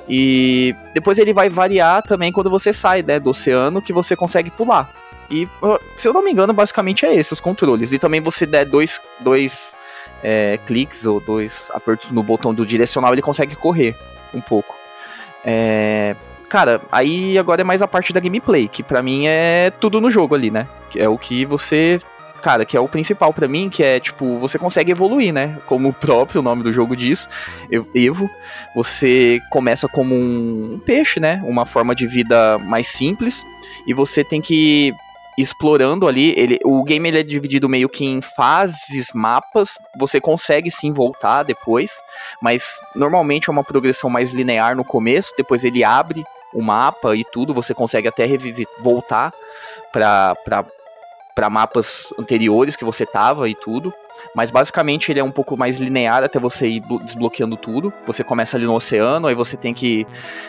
E depois ele vai variar também quando você sai né, do oceano, que você consegue pular. E, se eu não me engano, basicamente é esse os controles. E também você der dois, dois é, cliques ou dois apertos no botão do direcional, ele consegue correr um pouco. É, cara, aí agora é mais a parte da gameplay, que para mim é tudo no jogo ali, né? Que é o que você cara, que é o principal para mim, que é, tipo, você consegue evoluir, né? Como o próprio nome do jogo diz, Evo. Você começa como um peixe, né? Uma forma de vida mais simples. E você tem que explorando ali, ele, o game ele é dividido meio que em fases, mapas, você consegue sim voltar depois, mas normalmente é uma progressão mais linear no começo, depois ele abre o mapa e tudo, você consegue até revisitar, voltar para para mapas anteriores que você tava e tudo. Mas basicamente ele é um pouco mais linear até você ir desbloqueando tudo. Você começa ali no oceano, aí você tem que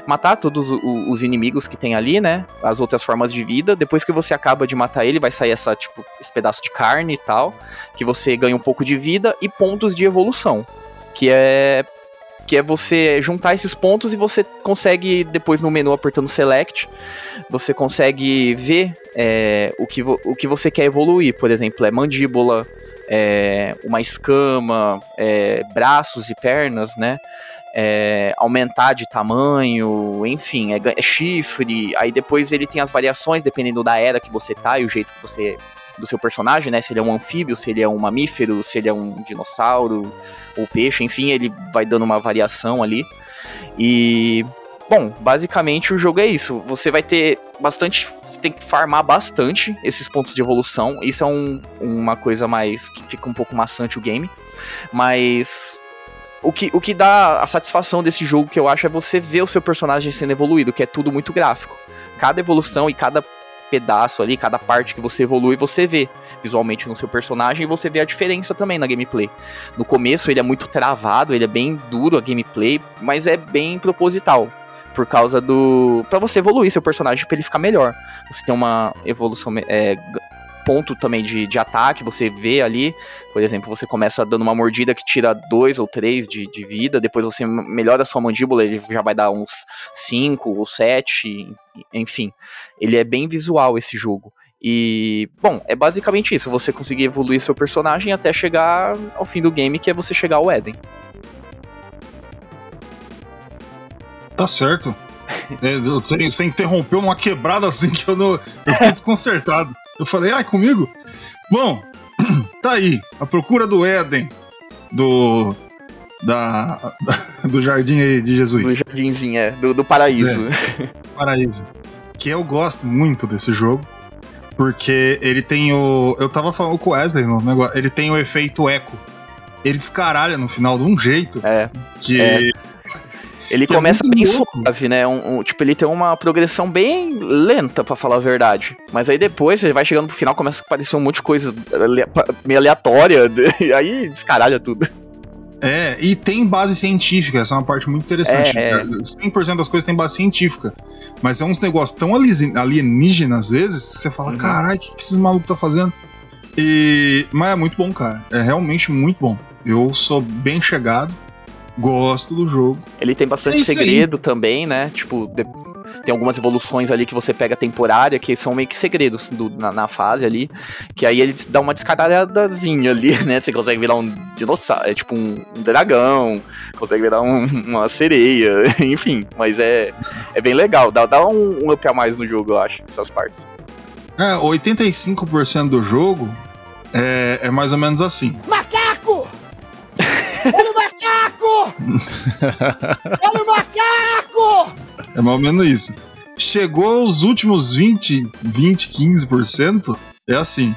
matar todos os inimigos que tem ali, né? As outras formas de vida. Depois que você acaba de matar ele, vai sair essa, tipo, esse pedaço de carne e tal. Que você ganha um pouco de vida e pontos de evolução. Que é que é você juntar esses pontos e você consegue, depois no menu apertando Select, você consegue ver é, o, que o que você quer evoluir. Por exemplo, é mandíbula, é, uma escama, é, braços e pernas, né? É, aumentar de tamanho, enfim, é, é, chifre. Aí depois ele tem as variações dependendo da era que você tá e o jeito que você do seu personagem, né? Se ele é um anfíbio, se ele é um mamífero, se ele é um dinossauro ou peixe, enfim, ele vai dando uma variação ali. E Bom, basicamente o jogo é isso. Você vai ter bastante. Você tem que farmar bastante esses pontos de evolução. Isso é um, uma coisa mais. que fica um pouco maçante o game. Mas. O que, o que dá a satisfação desse jogo que eu acho é você ver o seu personagem sendo evoluído, que é tudo muito gráfico. Cada evolução e cada pedaço ali, cada parte que você evolui, você vê visualmente no seu personagem e você vê a diferença também na gameplay. No começo ele é muito travado, ele é bem duro a gameplay, mas é bem proposital. Por causa do. para você evoluir seu personagem pra ele ficar melhor. Você tem uma evolução. É, ponto também de, de ataque, você vê ali, por exemplo, você começa dando uma mordida que tira dois ou três de, de vida, depois você melhora a sua mandíbula, ele já vai dar uns cinco ou sete, enfim, ele é bem visual esse jogo. E, bom, é basicamente isso, você conseguir evoluir seu personagem até chegar ao fim do game, que é você chegar ao Éden. Tá certo. É, você, você interrompeu uma quebrada assim que eu, não, eu fiquei desconcertado. Eu falei, ai, ah, é comigo? Bom, tá aí, a procura do Éden, do da, da- do jardim de Jesus. jardinzinho, é, do, do paraíso. Paraíso. Que eu gosto muito desse jogo. Porque ele tem o. Eu tava falando com o Wesley no negócio. Ele tem o efeito eco. Ele descaralha no final de um jeito É. que. É. Ele Que é começa muito bem louco. suave, né? Um, um- tipo, ele tem uma progressão bem lenta, pra falar a verdade. Mas aí depois, ele vai chegando pro final, começa a aparecer um monte de coisa meio aleatória, e aí descaralha tudo. É, e tem base científica, essa é uma parte muito interessante. É, é. 100% das coisas tem base científica. Mas é uns negócios tão alienígenas, às vezes, que você fala, Uhum. caralho, o que, que esses malucos tá fazendo? E... Mas é muito bom, cara. É realmente muito bom. Eu sou bem chegado, gosto do jogo. Ele tem É bastante aí. segredo também, né? Tipo, de- tem algumas evoluções ali que você pega temporária, que são meio que segredos do- na, na fase ali. Que aí ele dá uma descaralhadazinha ali, né? Você consegue virar um dinossauro, é tipo um, um dragão, consegue virar um- uma sereia, enfim. Mas é, é bem legal, dá, dá um, um up a mais no jogo, eu acho, essas partes. É, 85% do jogo é, é mais ou menos assim. Macaco! Olha o macaco! Olha o macaco! É mais ou menos isso. Chegou os últimos 20, 20, 15%, é assim.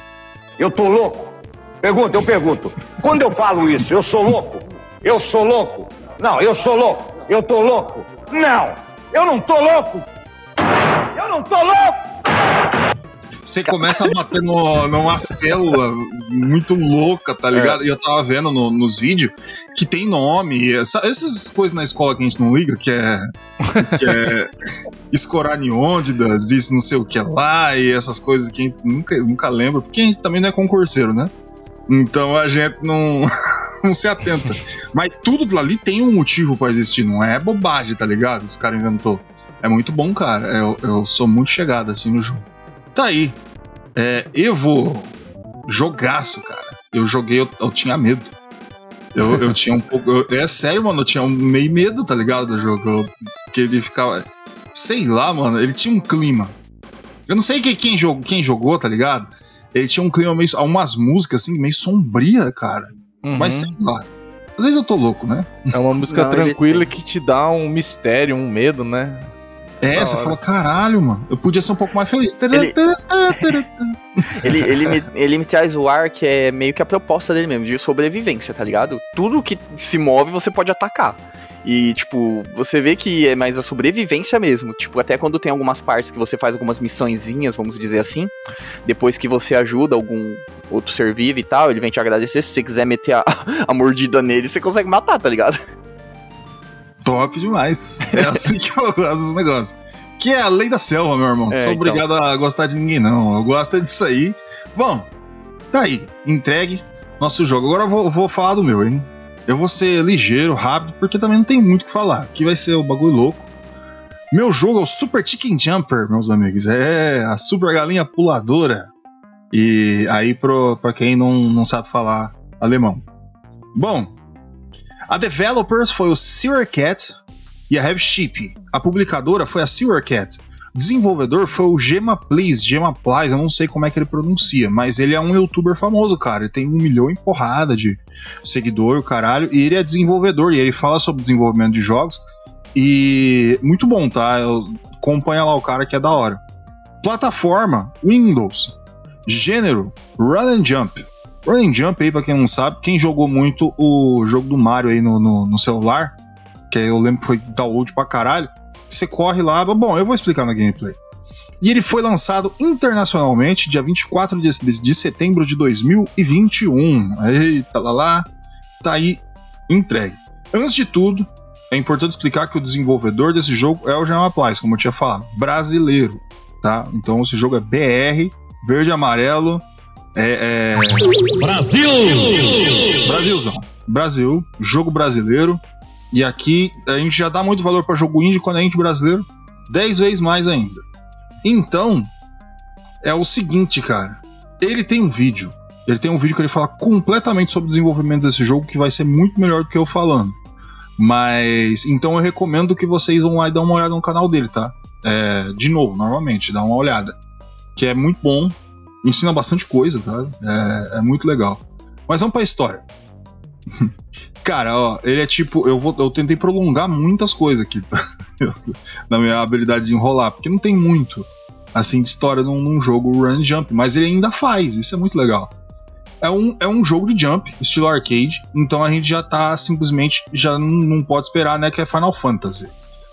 Eu tô louco? Pergunta, eu pergunto. Quando eu falo isso, eu sou louco? Eu sou louco? Não, eu sou louco. Eu tô louco? Não, eu não tô louco. Eu não tô louco. Você começa a bater no, numa célula muito louca, tá ligado? E eu tava vendo no- nos vídeos que tem nome, essa- essas coisas na escola que a gente não liga, que é, que é escoraniônidas, isso não sei o que lá, e essas coisas que a gente nunca, nunca lembra, porque a gente também não é concurseiro, né? Então a gente não, não se atenta. Mas tudo ali tem um motivo pra existir, não é bobagem, tá ligado? Os caras inventou. É muito bom, cara. Eu, eu sou muito chegado assim no jogo. Tá aí. É, Evo, jogaço, cara. Eu joguei, eu, eu tinha medo. Eu, eu tinha um pouco. eu- é sério, mano, eu tinha um meio medo, tá ligado? Do jogo. Eu- que ele ficava. Sei lá, mano, ele tinha um clima. Eu não sei quem, quem, jogou, quem jogou, tá ligado? Ele tinha um clima meio. Umas músicas assim, meio sombria, cara. Uhum. Mas sei lá. Às vezes eu tô louco, né? É uma música Não, ele tranquila que te dá um mistério, um medo, né? É, Da você hora. fala, caralho, mano. Eu podia ser um pouco mais feliz. Ele- Ele, ele, me, ele me traz o ar que é meio que a proposta dele mesmo, de sobrevivência, tá ligado? Tudo que se move você pode atacar. E, tipo, você vê que é mais a sobrevivência mesmo. Tipo, até quando tem algumas partes que você faz algumas missõezinhas, vamos dizer assim. Depois que você ajuda algum outro ser vivo e tal, ele vem te agradecer. Se você quiser meter a, a mordida nele, você consegue matar, tá ligado? Top demais. É assim que eu gosto dos negócios. Que é a lei da selva, meu irmão. Não É, sou então. obrigado a gostar de ninguém, não. Eu gosto é disso aí. Bom, tá aí. Entregue nosso jogo. Agora eu vou, vou falar do meu, hein? Eu vou ser ligeiro, rápido, porque também não tem muito o que falar. Aqui vai ser o bagulho louco. Meu jogo é o Super Chicken Jumper, meus amigos. É a super galinha puladora. E aí, pro, pra quem não, não sabe falar alemão. Bom, a developers foi o Silvercat e a Sheep. A publicadora foi a Silvercat. Desenvolvedor foi o Gema Please, Gema eu não sei como é que ele pronuncia, mas ele é um youtuber famoso, cara. Ele tem um milhão e porrada de seguidor, o caralho, e ele é desenvolvedor, e ele fala sobre desenvolvimento de jogos. E muito bom, tá? Eu, acompanha lá o cara que é da hora. Plataforma, Windows. Gênero, Run and Jump. Run and Jump aí, pra quem não sabe, quem jogou muito o jogo do Mario aí no, no, no celular, que eu lembro que foi download pra caralho, você corre lá, bom, eu vou explicar na gameplay. E ele foi lançado internacionalmente dia 24 de, de, setembro de 2021. Eita lá lá, tá aí entregue. Antes de tudo, é importante explicar que o desenvolvedor desse jogo é o Jean Applies, como eu tinha falado, brasileiro, tá? Então esse jogo é BR, verde e amarelo, é, é... Brasil! Brasilzão. Brasil, jogo brasileiro. E aqui a gente já dá muito valor para jogo indie quando é indie brasileiro. 10 vezes mais ainda. Então, é o seguinte, cara. Ele tem um vídeo. Ele tem um vídeo que ele fala completamente sobre o desenvolvimento desse jogo, que vai ser muito melhor do que eu falando. Mas então eu recomendo que vocês vão lá e dar uma olhada no canal dele, tá? É, de novo, normalmente, dá uma olhada. Que é muito bom, ensina bastante coisa, tá? É, é muito legal. Mas vamos pra história. Cara, ó, ele é tipo. Eu, vou, eu tentei prolongar muitas coisas aqui, tá? Na minha habilidade de enrolar, porque não tem muito, assim, de história num, num jogo run jump, mas ele ainda faz, isso é muito legal. É um, é um jogo de jump, estilo arcade, então a gente já tá simplesmente. Já não, não pode esperar, né, que é Final Fantasy.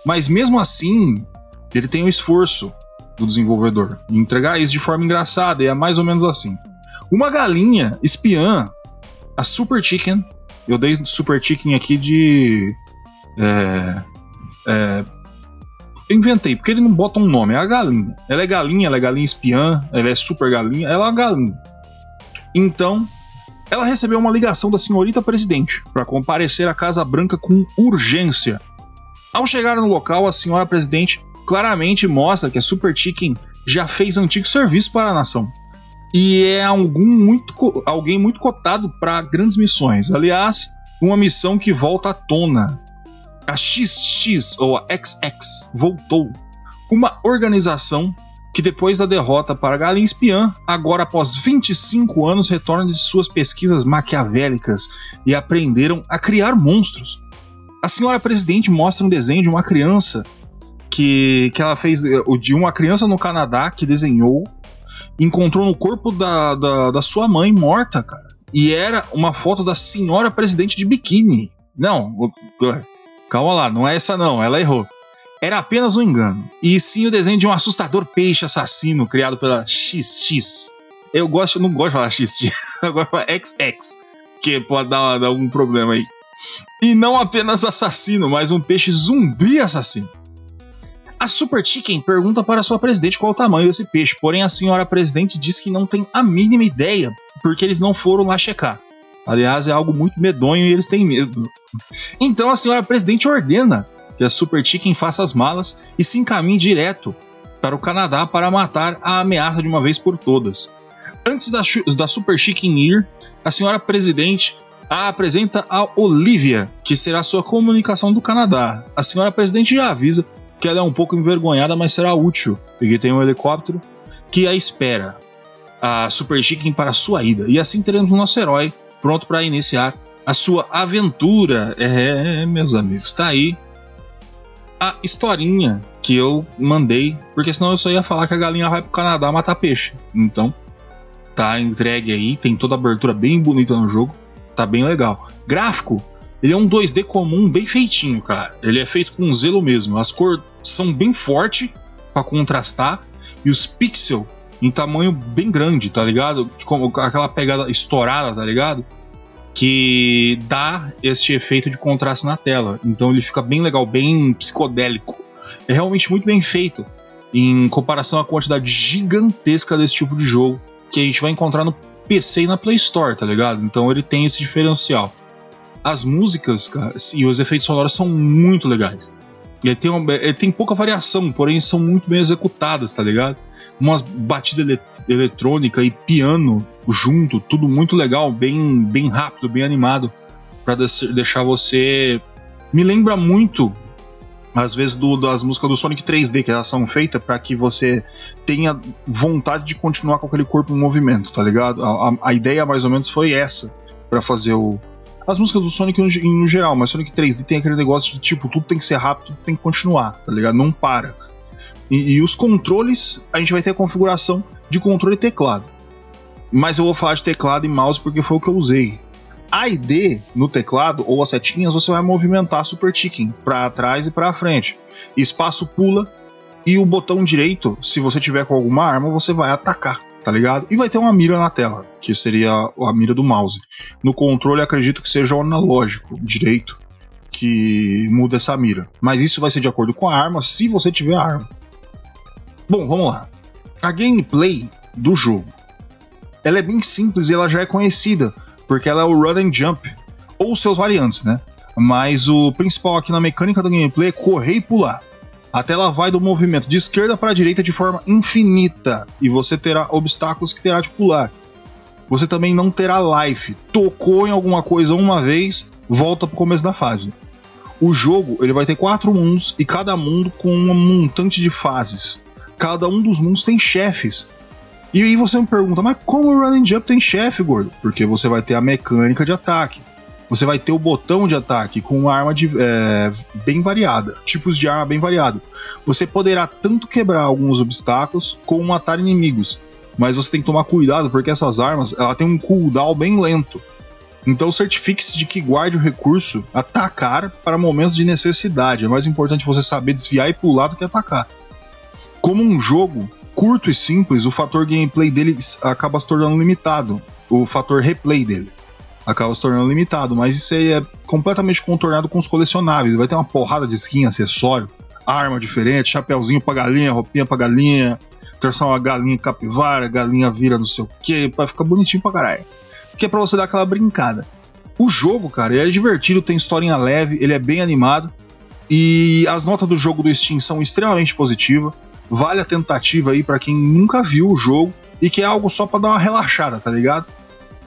Mas mesmo assim, ele tem o esforço do desenvolvedor de entregar isso de forma engraçada, e é mais ou menos assim. Uma galinha espiã, a Super Chicken, eu dei Super Chicken aqui de. É, é, eu inventei, porque ele não bota um nome, é a galinha. Ela é galinha, ela é galinha espiã, ela é super galinha, ela é uma galinha. Então, ela recebeu uma ligação da senhorita presidente para comparecer à Casa Branca com urgência. Ao chegar no local, a senhora presidente claramente mostra que a Super Chicken já fez antigo serviço para a nação. E é algum muito, alguém muito cotado para grandes missões. Aliás, uma missão que volta à tona. A XX, ou a XX, voltou. Uma organização que depois da derrota para Galinha Espiã, agora após 25 anos retorna de suas pesquisas maquiavélicas e aprenderam a criar monstros. A senhora presidente mostra um desenho de uma criança que, que ela fez, o de uma criança no Canadá que desenhou, encontrou no corpo da, da, da sua mãe morta, cara. E era uma foto da senhora presidente de biquíni. Não, calma lá, não é essa não, ela errou era apenas um engano, e sim o desenho de um assustador peixe assassino criado pela XX. Eu gosto, não gosto de falar XX, de falar XX, que pode dar, dar algum problema aí. E não apenas assassino, mas um peixe zumbi assassino. A Super Chicken pergunta para sua presidente qual o tamanho desse peixe, porém a senhora presidente diz que não tem a mínima ideia, porque eles não foram lá checar. Aliás, é algo muito medonho e eles têm medo. Então a senhora presidente ordena que a Super Chicken faça as malas e se encaminhe direto para o Canadá para matar a ameaça de uma vez por todas. Antes da, da Super Chicken ir, a senhora presidente a apresenta a Olivia, que será sua comunicação do Canadá. A senhora presidente já avisa que ela é um pouco envergonhada, mas será útil, porque tem um helicóptero que a espera a Super Chicken para a sua ida. E assim teremos o nosso herói pronto para iniciar a sua aventura. É, meus amigos, está aí a historinha que eu mandei, porque senão eu só ia falar que a galinha vai pro Canadá matar peixe. Então, tá entregue aí, tem toda a abertura bem bonita no jogo, tá bem legal. Gráfico, ele é um 2D comum bem feitinho, cara. Ele é feito com zelo mesmo. As cores são bem fortes para contrastar e os pixels em tamanho bem grande, tá ligado? Como aquela pegada estourada, tá ligado? que dá esse efeito de contraste na tela. Então ele fica bem legal, bem psicodélico. É realmente muito bem feito em comparação à quantidade gigantesca desse tipo de jogo que a gente vai encontrar no PC e na Play Store, tá ligado? Então ele tem esse diferencial. As músicas cara, e os efeitos sonoros são muito legais. Ele tem, uma, tem pouca variação, porém são muito bem executadas, tá ligado? Umas batidas ele, eletrônica e piano junto, tudo muito legal, bem, bem rápido, bem animado, para deixar você. Me lembra muito, às vezes, do, das músicas do Sonic 3D, que elas são feitas para que você tenha vontade de continuar com aquele corpo em movimento, tá ligado? A, a, a ideia mais ou menos foi essa, para fazer o, as músicas do Sonic no, geral, mas Sonic 3D tem aquele negócio de tipo, tudo tem que ser rápido, tudo tem que continuar, tá ligado? Não para. E, e, os controles, a gente vai ter a configuração de controle e teclado. Mas eu vou falar de teclado e mouse porque foi o que eu usei. A ID no teclado ou as setinhas você vai movimentar super ticking para trás e para frente. Espaço pula e o botão direito, se você tiver com alguma arma, você vai atacar tá ligado? E vai ter uma mira na tela, que seria a mira do mouse. No controle, acredito que seja o analógico direito que muda essa mira. Mas isso vai ser de acordo com a arma, se você tiver a arma. Bom, vamos lá. A gameplay do jogo. Ela é bem simples e ela já é conhecida, porque ela é o run and jump, ou seus variantes, né? Mas o principal aqui na mecânica do gameplay é correr e pular. A tela vai do movimento de esquerda para a direita de forma infinita e você terá obstáculos que terá de pular. Você também não terá life. Tocou em alguma coisa uma vez, volta para o começo da fase. O jogo ele vai ter quatro mundos e cada mundo com um montante de fases. Cada um dos mundos tem chefes. E aí você me pergunta, mas como o Running Jump tem chefe, gordo? Porque você vai ter a mecânica de ataque. Você vai ter o botão de ataque com uma arma de, é, bem variada, tipos de arma bem variado. Você poderá tanto quebrar alguns obstáculos como matar inimigos, mas você tem que tomar cuidado porque essas armas ela tem um cooldown bem lento. Então certifique-se de que guarde o recurso atacar para momentos de necessidade. É mais importante você saber desviar e pular do que atacar. Como um jogo curto e simples, o fator gameplay dele acaba se tornando limitado. O fator replay dele acaba se tornando limitado, mas isso aí é completamente contornado com os colecionáveis. Vai ter uma porrada de skin, acessório, arma diferente, chapéuzinho pra galinha, roupinha pra galinha, torcer uma galinha capivara, galinha vira não sei o que, vai ficar bonitinho pra caralho. Que é pra você dar aquela brincada. O jogo, cara, ele é divertido, tem historinha leve, ele é bem animado. E as notas do jogo do Steam são extremamente positivas. Vale a tentativa aí para quem nunca viu o jogo e que é algo só para dar uma relaxada, tá ligado?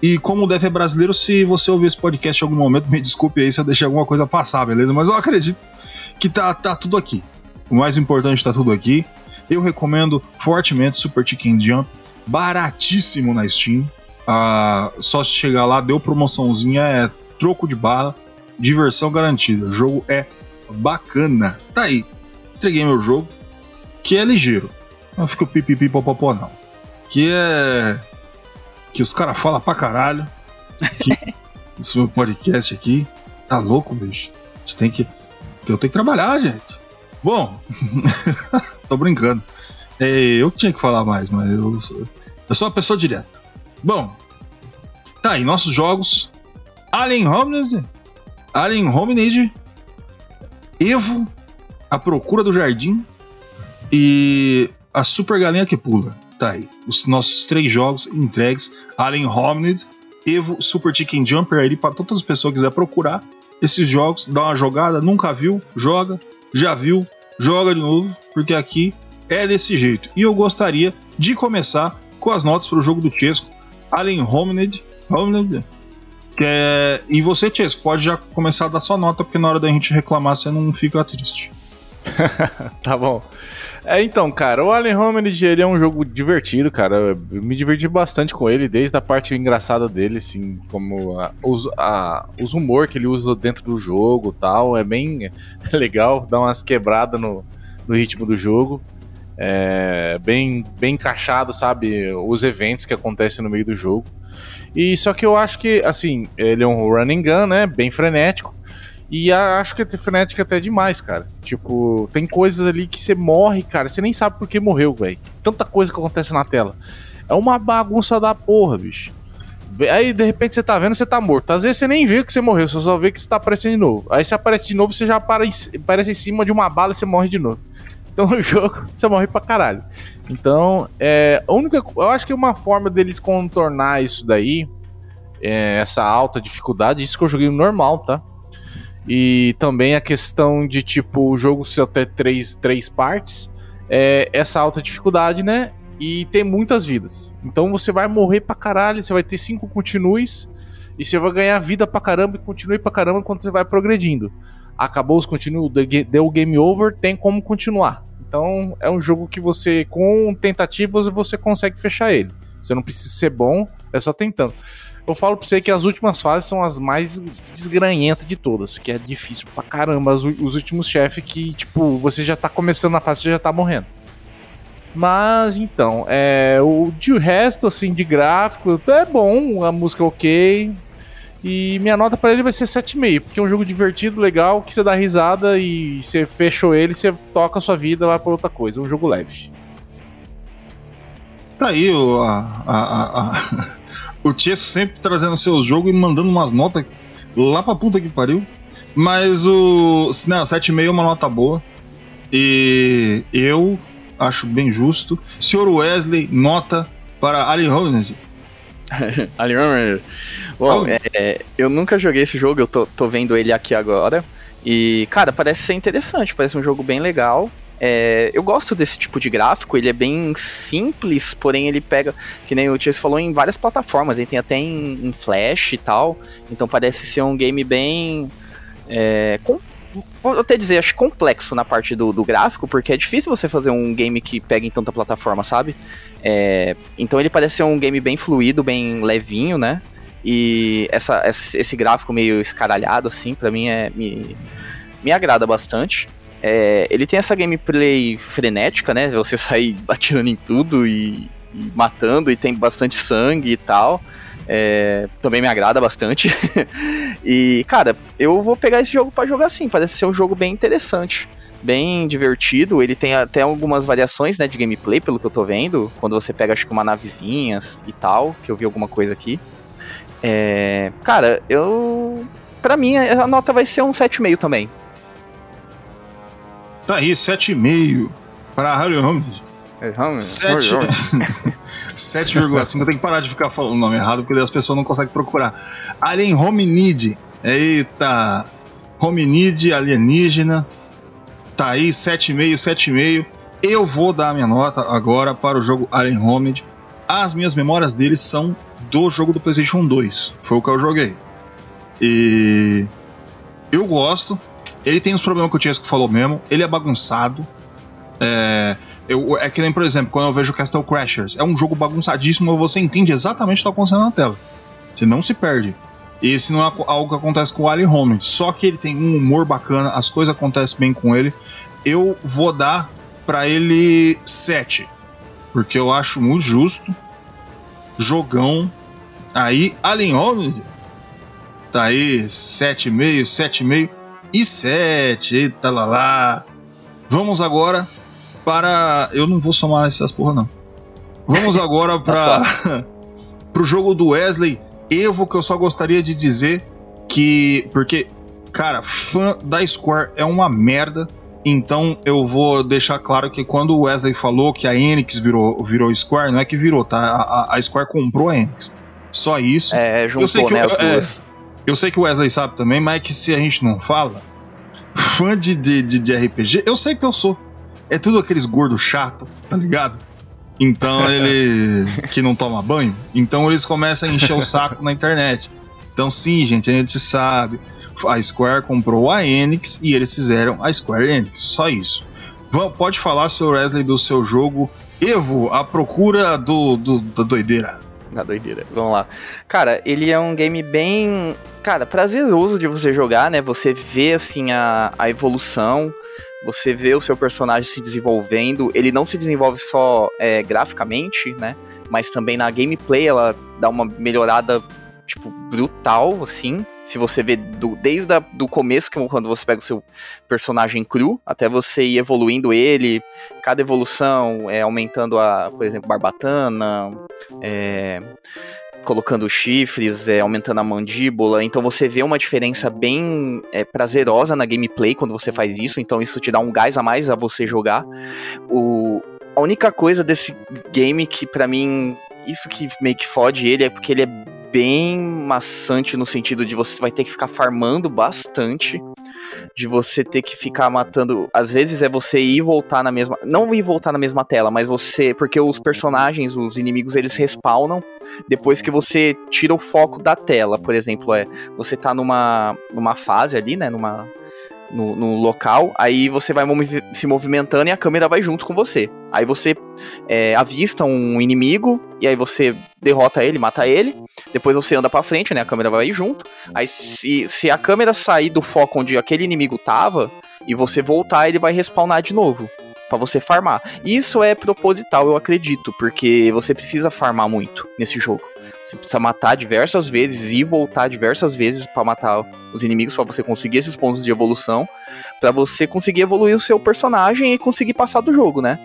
E como o Def é brasileiro, se você ouvir esse podcast em algum momento, me desculpe aí se eu deixei alguma coisa passar, beleza? Mas eu acredito que tá, tá tudo aqui. O mais importante tá tudo aqui. Eu recomendo fortemente Super Chicken Jump, baratíssimo na Steam. Ah, só se chegar lá, deu promoçãozinha, é troco de bala, diversão garantida. O jogo é bacana. Tá aí, entreguei meu jogo, que é ligeiro. Não fica pipipi popopó, não. Que é que os caras falam pra caralho. Que esse meu podcast aqui tá louco, bicho. A gente tem que. Eu tenho que trabalhar, gente. Bom, tô brincando. É, eu que tinha que falar mais, mas eu sou, eu sou uma pessoa direta. Bom, tá aí, nossos jogos. Alien Hominid, Alien Hominid, Evo, A Procura do Jardim e A Super Galinha que Pula tá aí. Os nossos três jogos entregues: Alien Hominid, Evo, Super Chicken Jumper, aí para todas as pessoas que quiser procurar esses jogos, dá uma jogada, nunca viu, joga, já viu, joga de novo, porque aqui é desse jeito. E eu gostaria de começar com as notas para o jogo do Chesco, Alien Hominid, Hominid é... E você, Chesco, pode já começar a dar sua nota, porque na hora da gente reclamar você não fica triste. tá bom. É, então, cara, o Alien Hominid, ele é um jogo divertido, cara. Eu me diverti bastante com ele, desde a parte engraçada dele, assim, como a, os, a, os humor que ele usa dentro do jogo tal. É bem legal, dá umas quebradas no, no ritmo do jogo. É bem, bem encaixado, sabe? Os eventos que acontecem no meio do jogo. E só que eu acho que, assim, ele é um running gun, né? Bem frenético. E acho que é frenética até demais, cara. Tipo, tem coisas ali que você morre, cara. Você nem sabe por que morreu, velho. Tanta coisa que acontece na tela. É uma bagunça da porra, bicho. Aí, de repente, você tá vendo, você tá morto. Às vezes você nem vê que você morreu, você só vê que você tá aparecendo de novo. Aí você aparece de novo, você já aparece em cima de uma bala e você morre de novo. Então no jogo você morre pra caralho. Então, é, a única, eu acho que uma forma deles contornar isso daí, é, essa alta dificuldade, isso que eu joguei normal, tá? E também a questão de, tipo, o jogo ser até três, três partes, é essa alta dificuldade, né? E tem muitas vidas. Então você vai morrer pra caralho, você vai ter cinco continues, e você vai ganhar vida pra caramba e continue pra caramba enquanto você vai progredindo. Acabou os continues, deu o game over, tem como continuar. Então é um jogo que você, com tentativas, você consegue fechar ele. Você não precisa ser bom, é só tentando. Eu falo pra você que as últimas fases são as mais desgranhentas de todas, que é difícil pra caramba. Os, os últimos chefes que, tipo, você já tá começando a fase, você já tá morrendo. Mas então, é, o de resto, assim, de gráfico, é bom, a música é ok. E minha nota para ele vai ser 7,5, porque é um jogo divertido, legal, que você dá risada e você fechou ele, você toca a sua vida, vai pra outra coisa. É um jogo leve. Tá aí o, a, a, a, o Tiesto sempre trazendo seu jogo e mandando umas notas lá pra puta que pariu. Mas o. Não, 7,5 é uma nota boa. E eu acho bem justo. Senhor Wesley, nota para Ali Ronald. Ali Ronald. Bom, é, eu nunca joguei esse jogo, eu tô, tô vendo ele aqui agora. E, cara, parece ser interessante, parece um jogo bem legal. É, eu gosto desse tipo de gráfico, ele é bem simples, porém ele pega, que nem o Tio falou, em várias plataformas, ele tem até em, em, Flash e tal, então parece ser um game bem. É, com vou até dizer, acho complexo na parte do, do gráfico, porque é difícil você fazer um game que pegue em tanta plataforma, sabe? É, então ele parece ser um game bem fluido, bem levinho, né? E essa, esse gráfico meio escaralhado, assim, para mim é, me, me agrada bastante. É, ele tem essa gameplay frenética, né? Você sair atirando em tudo e, e matando, e tem bastante sangue e tal. É, também me agrada bastante. e, cara, eu vou pegar esse jogo para jogar sim. Parece ser um jogo bem interessante. Bem divertido, ele tem até algumas variações né, de gameplay, pelo que eu tô vendo. Quando você pega, acho que uma navezinha e tal, que eu vi alguma coisa aqui. É, cara, eu. Pra mim, a nota vai ser um 7,5 também. Tá aí, 7,5 para Harry Holmes. 7,5. Eu tenho que parar de ficar falando o nome errado, porque as pessoas não conseguem procurar. Alien Hominid. Eita! Hominid alienígena. Tá aí, 7,5, 7,5. Eu vou dar a minha nota agora para o jogo Alien Hominid. As minhas memórias dele são do jogo do PlayStation 2. Foi o que eu joguei. E. Eu gosto. Ele tem os problemas que o Tiesco falou mesmo. Ele é bagunçado. É. Eu, é que nem, por exemplo, quando eu vejo Castle Crashers, é um jogo bagunçadíssimo, você entende exatamente o que está acontecendo na tela. Você não se perde. Esse não é algo que acontece com o Ali Home. Só que ele tem um humor bacana, as coisas acontecem bem com ele. Eu vou dar para ele 7. Porque eu acho muito justo. Jogão. Aí, Alien Home. Tá aí, 7,5, 7,5 e 7. Eita lá lá. Vamos agora para. Eu não vou somar essas porra, não. Vamos agora para o jogo do Wesley Evo, que eu só gostaria de dizer que. Porque, cara, fã da Square é uma merda. Então eu vou deixar claro que quando o Wesley falou que a Enix virou, virou Square, não é que virou, tá? A, a Square comprou a Enix. Só isso. É, juntou, eu sei que, né, as é. Eu sei que o Wesley sabe também, mas é que se a gente não fala, fã de, de, de, RPG, eu sei que eu sou. É tudo aqueles gordos chato, tá ligado? Então ele. que não toma banho. Então eles começam a encher o saco na internet. Então, sim, gente, a gente sabe. A Square comprou a Enix e eles fizeram a Square Enix. Só isso. Vamos, pode falar, Sr. Wesley, do seu jogo Evo, a procura do, do da doideira. Na doideira. Vamos lá. Cara, ele é um game bem. Cara, prazeroso de você jogar, né? Você vê, assim, a, a evolução. Você vê o seu personagem se desenvolvendo. Ele não se desenvolve só é, graficamente, né? Mas também na gameplay ela dá uma melhorada, tipo, brutal, assim. Se você vê do, desde do começo, que quando você pega o seu personagem cru, até você ir evoluindo ele, cada evolução é aumentando a, por exemplo, barbatana, é, colocando chifres, é, aumentando a mandíbula. Então você vê uma diferença bem é, prazerosa na gameplay quando você faz isso. Então isso te dá um gás a mais a você jogar. O, a única coisa desse game que para mim isso que meio que fode ele é porque ele é bem maçante no sentido de você vai ter que ficar farmando bastante, de você ter que ficar matando. Às vezes é você ir e voltar na mesma. Não ir e voltar na mesma tela, mas você. Porque os personagens, os inimigos, eles respawnam depois que você tira o foco da tela. Por exemplo, é você tá numa, numa fase ali, né? Numa no, no, local, aí você vai movi se movimentando e a câmera vai junto com você. Aí você é, avista um inimigo, e aí você derrota ele, mata ele, depois você anda pra frente, né? A câmera vai junto. Aí se, se a câmera sair do foco onde aquele inimigo tava, e você voltar, ele vai respawnar de novo para você farmar. Isso é proposital, eu acredito, porque você precisa farmar muito nesse jogo. Você precisa matar diversas vezes e voltar diversas vezes para matar os inimigos para você conseguir esses pontos de evolução, para você conseguir evoluir o seu personagem e conseguir passar do jogo, né?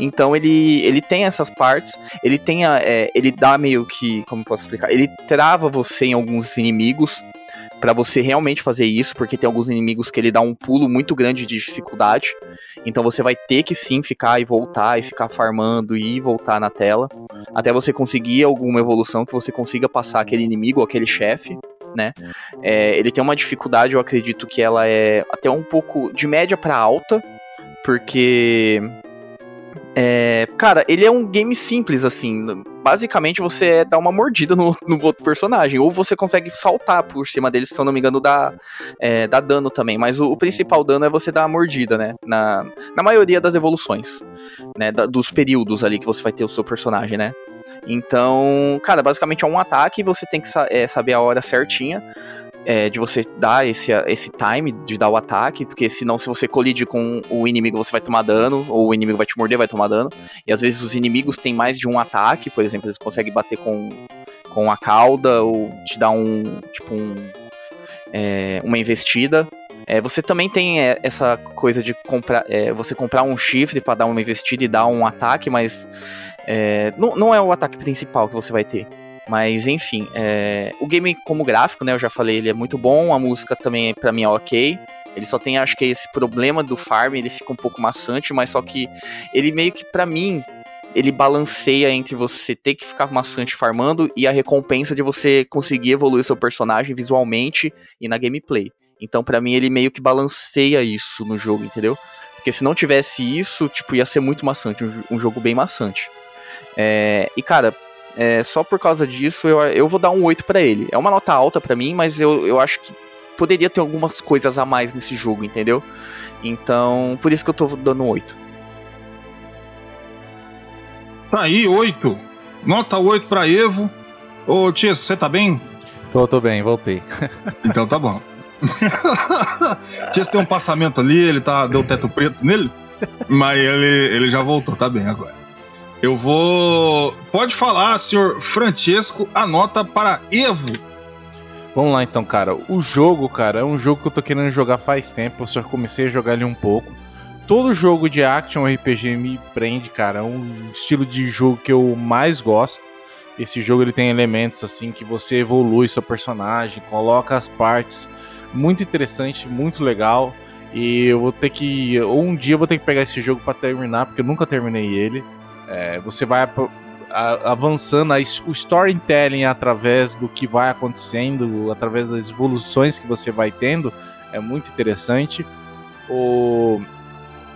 Então ele, ele tem essas partes, ele tem a, é, ele dá meio que, como posso explicar, ele trava você em alguns inimigos para você realmente fazer isso, porque tem alguns inimigos que ele dá um pulo muito grande de dificuldade. Então você vai ter que sim ficar e voltar e ficar farmando e voltar na tela até você conseguir alguma evolução que você consiga passar aquele inimigo, aquele chefe, né? É, ele tem uma dificuldade, eu acredito que ela é até um pouco de média para alta, porque É, cara, ele é um game simples, assim. Basicamente, você dá uma mordida no, no outro personagem. Ou você consegue saltar por cima dele, se eu não me engano, dá, é, dá dano também. Mas o, o principal dano é você dar a mordida, né? Na, na maioria das evoluções. Né? Da- dos períodos ali que você vai ter o seu personagem, né? Então, cara, basicamente é um ataque e você tem que sa- é, saber a hora certinha. É, de você dar esse, esse time de dar o ataque, porque senão se você colide com o inimigo você vai tomar dano, ou o inimigo vai te morder, vai tomar dano. E às vezes os inimigos têm mais de um ataque, por exemplo, eles conseguem bater com, com a cauda, ou te dar um, tipo um, é, uma investida. É, você também tem é, essa coisa de comprar, é, você comprar um chifre para dar uma investida e dar um ataque, mas é, não, não é o ataque principal que você vai ter. Mas enfim, é, o game como gráfico, né, eu já falei, ele é muito bom, a música também pra mim é ok. Ele só tem, acho que esse problema do farm, ele fica um pouco maçante, mas só que ele meio que pra mim ele balanceia entre você ter que ficar maçante farmando e a recompensa de você conseguir evoluir seu personagem visualmente e na gameplay. Então pra mim ele meio que balanceia isso no jogo, entendeu? Porque se não tivesse isso, tipo, ia ser muito maçante, um, um jogo bem maçante. É, e cara, é, só por causa disso, eu, eu vou dar um 8 pra ele. É uma nota alta pra mim, mas eu, eu acho que poderia ter algumas coisas a mais nesse jogo, entendeu? Então, por isso que eu tô dando um 8. Tá aí, 8. Nota 8 pra Evo. Ô, Tia, você tá bem? Tô, tô bem, voltei. Então tá bom. Tia, tem um passamento ali, ele tá, deu teto preto nele, mas ele, ele já voltou, tá bem agora. Eu vou. Pode falar, senhor Francesco, a nota para Evo. Vamos lá então, cara. O jogo, cara, é um jogo que eu tô querendo jogar faz tempo. Eu só comecei a jogar ele um pouco. Todo jogo de action RPG me prende, cara. É um estilo de jogo que eu mais gosto. Esse jogo ele tem elementos assim que você evolui seu personagem, coloca as partes. Muito interessante, muito legal. E eu vou ter que. Ou um dia eu vou ter que pegar esse jogo pra terminar, porque eu nunca terminei ele. É, você vai avançando o storytelling através do que vai acontecendo, através das evoluções que você vai tendo, é muito interessante. O,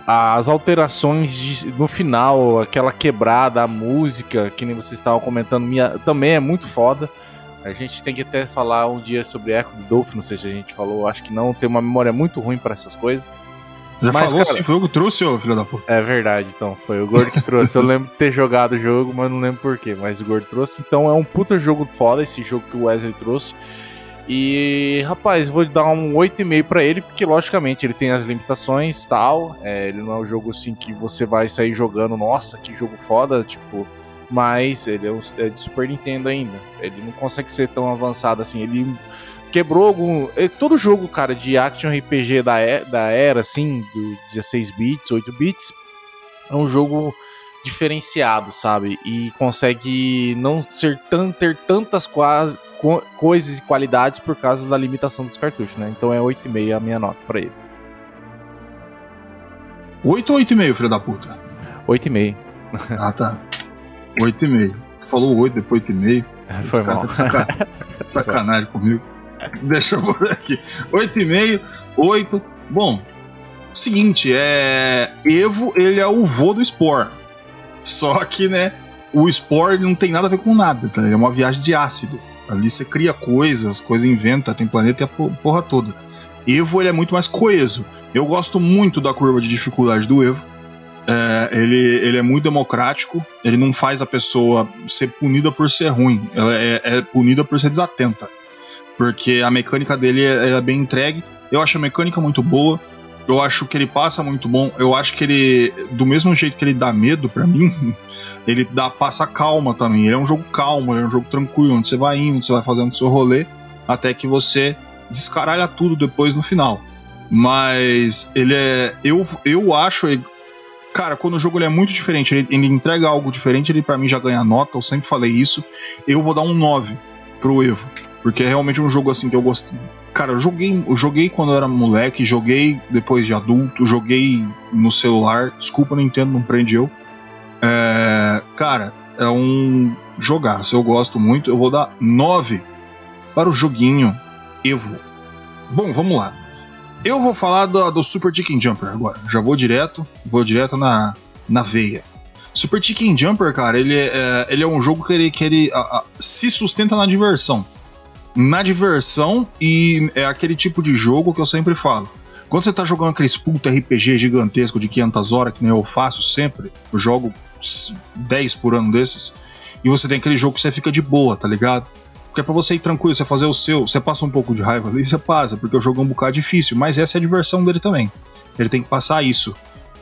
as alterações de- no final, aquela quebrada, a música, que nem vocês estavam comentando, minha, também é muito foda. A gente tem que até falar um dia sobre Echo do Dolphin, não sei se a gente falou, acho que não, tem uma memória muito ruim para essas coisas. Já Mas, falou cara- assim, foi eu que trouxe, ô filho da puta. É verdade, então. Foi o Gordo que trouxe. Eu lembro de ter jogado o jogo, mas não lembro porquê. Mas o Gordo trouxe. Então é um puta jogo foda esse jogo que o Wesley trouxe. E, rapaz, vou dar um 8,5 pra ele, porque logicamente ele tem as limitações e tal. É, ele não é um jogo assim que você vai sair jogando, nossa, que jogo foda, tipo. Mas ele é, um- é de Super Nintendo ainda. Ele não consegue ser tão avançado assim. Ele quebrou algum. é, Todo jogo, cara, de action RPG da, e- da era, assim, do 16 bits, 8 bits, é um jogo diferenciado, sabe? E consegue não ser tan, ter tantas quase, co- coisas e qualidades por causa da limitação dos cartuchos, né? Então é 8,5 a minha nota pra ele. 8 ou 8,5, filho da puta? 8,5. Ah, tá. 8,5. Tu falou 8, depois 8,5. Foi Esse cara mal. tá de sacanagem, sacanagem comigo. Deixa eu pôr aqui. 8,5, 8. Bom, seguinte, é. Evo, ele é o vô do Spore. Só que, né, o Spore não tem nada a ver com nada, tá? Ele é uma viagem de ácido. Ali você cria coisas, coisa inventa, tem planeta e a po- porra toda. Evo, ele é muito mais coeso. Eu gosto muito da curva de dificuldade do Evo. É, ele, ele é muito democrático, ele não faz a pessoa ser punida por ser ruim, ela é, é punida por ser desatenta. Porque a mecânica dele é, é bem entregue. Eu acho a mecânica muito boa. Eu acho que ele passa muito bom. Eu acho que ele, do mesmo jeito que ele dá medo pra mim, ele dá passa calma também. Ele é um jogo calmo, ele é um jogo tranquilo, onde você vai indo, você vai fazendo seu rolê, até que você descaralha tudo depois no final. Mas ele é. Eu, eu acho. ele- Cara, quando o jogo ele é muito diferente, ele, ele entrega algo diferente, ele pra mim já ganha nota, eu sempre falei isso. Eu vou dar um 9 pro Evo. Porque é realmente um jogo assim que eu gosto. Cara, eu joguei, eu joguei quando eu era moleque, joguei depois de adulto, joguei no celular. Desculpa, Nintendo, não prende eu. É, cara, é um jogaço, eu gosto muito. Eu vou dar 9 para o joguinho Evo. Bom, vamos lá. Eu vou falar do, do Super Chicken Jumper agora. Já vou direto, vou direto na, na veia. Super Chicken Jumper, cara, ele é, ele é um jogo que ele, que ele a- a- se sustenta na diversão. Na diversão, e é aquele tipo de jogo que eu sempre falo. Quando você tá jogando aqueles puta RPG gigantesco de 500 horas, que nem eu faço sempre, eu jogo 10 por ano desses, e você tem aquele jogo que você fica de boa, tá ligado? Porque é pra você ir tranquilo, você fazer o seu, você passa um pouco de raiva ali, você passa, porque o jogo é um bocado difícil, mas essa é a diversão dele também. Ele tem que passar isso.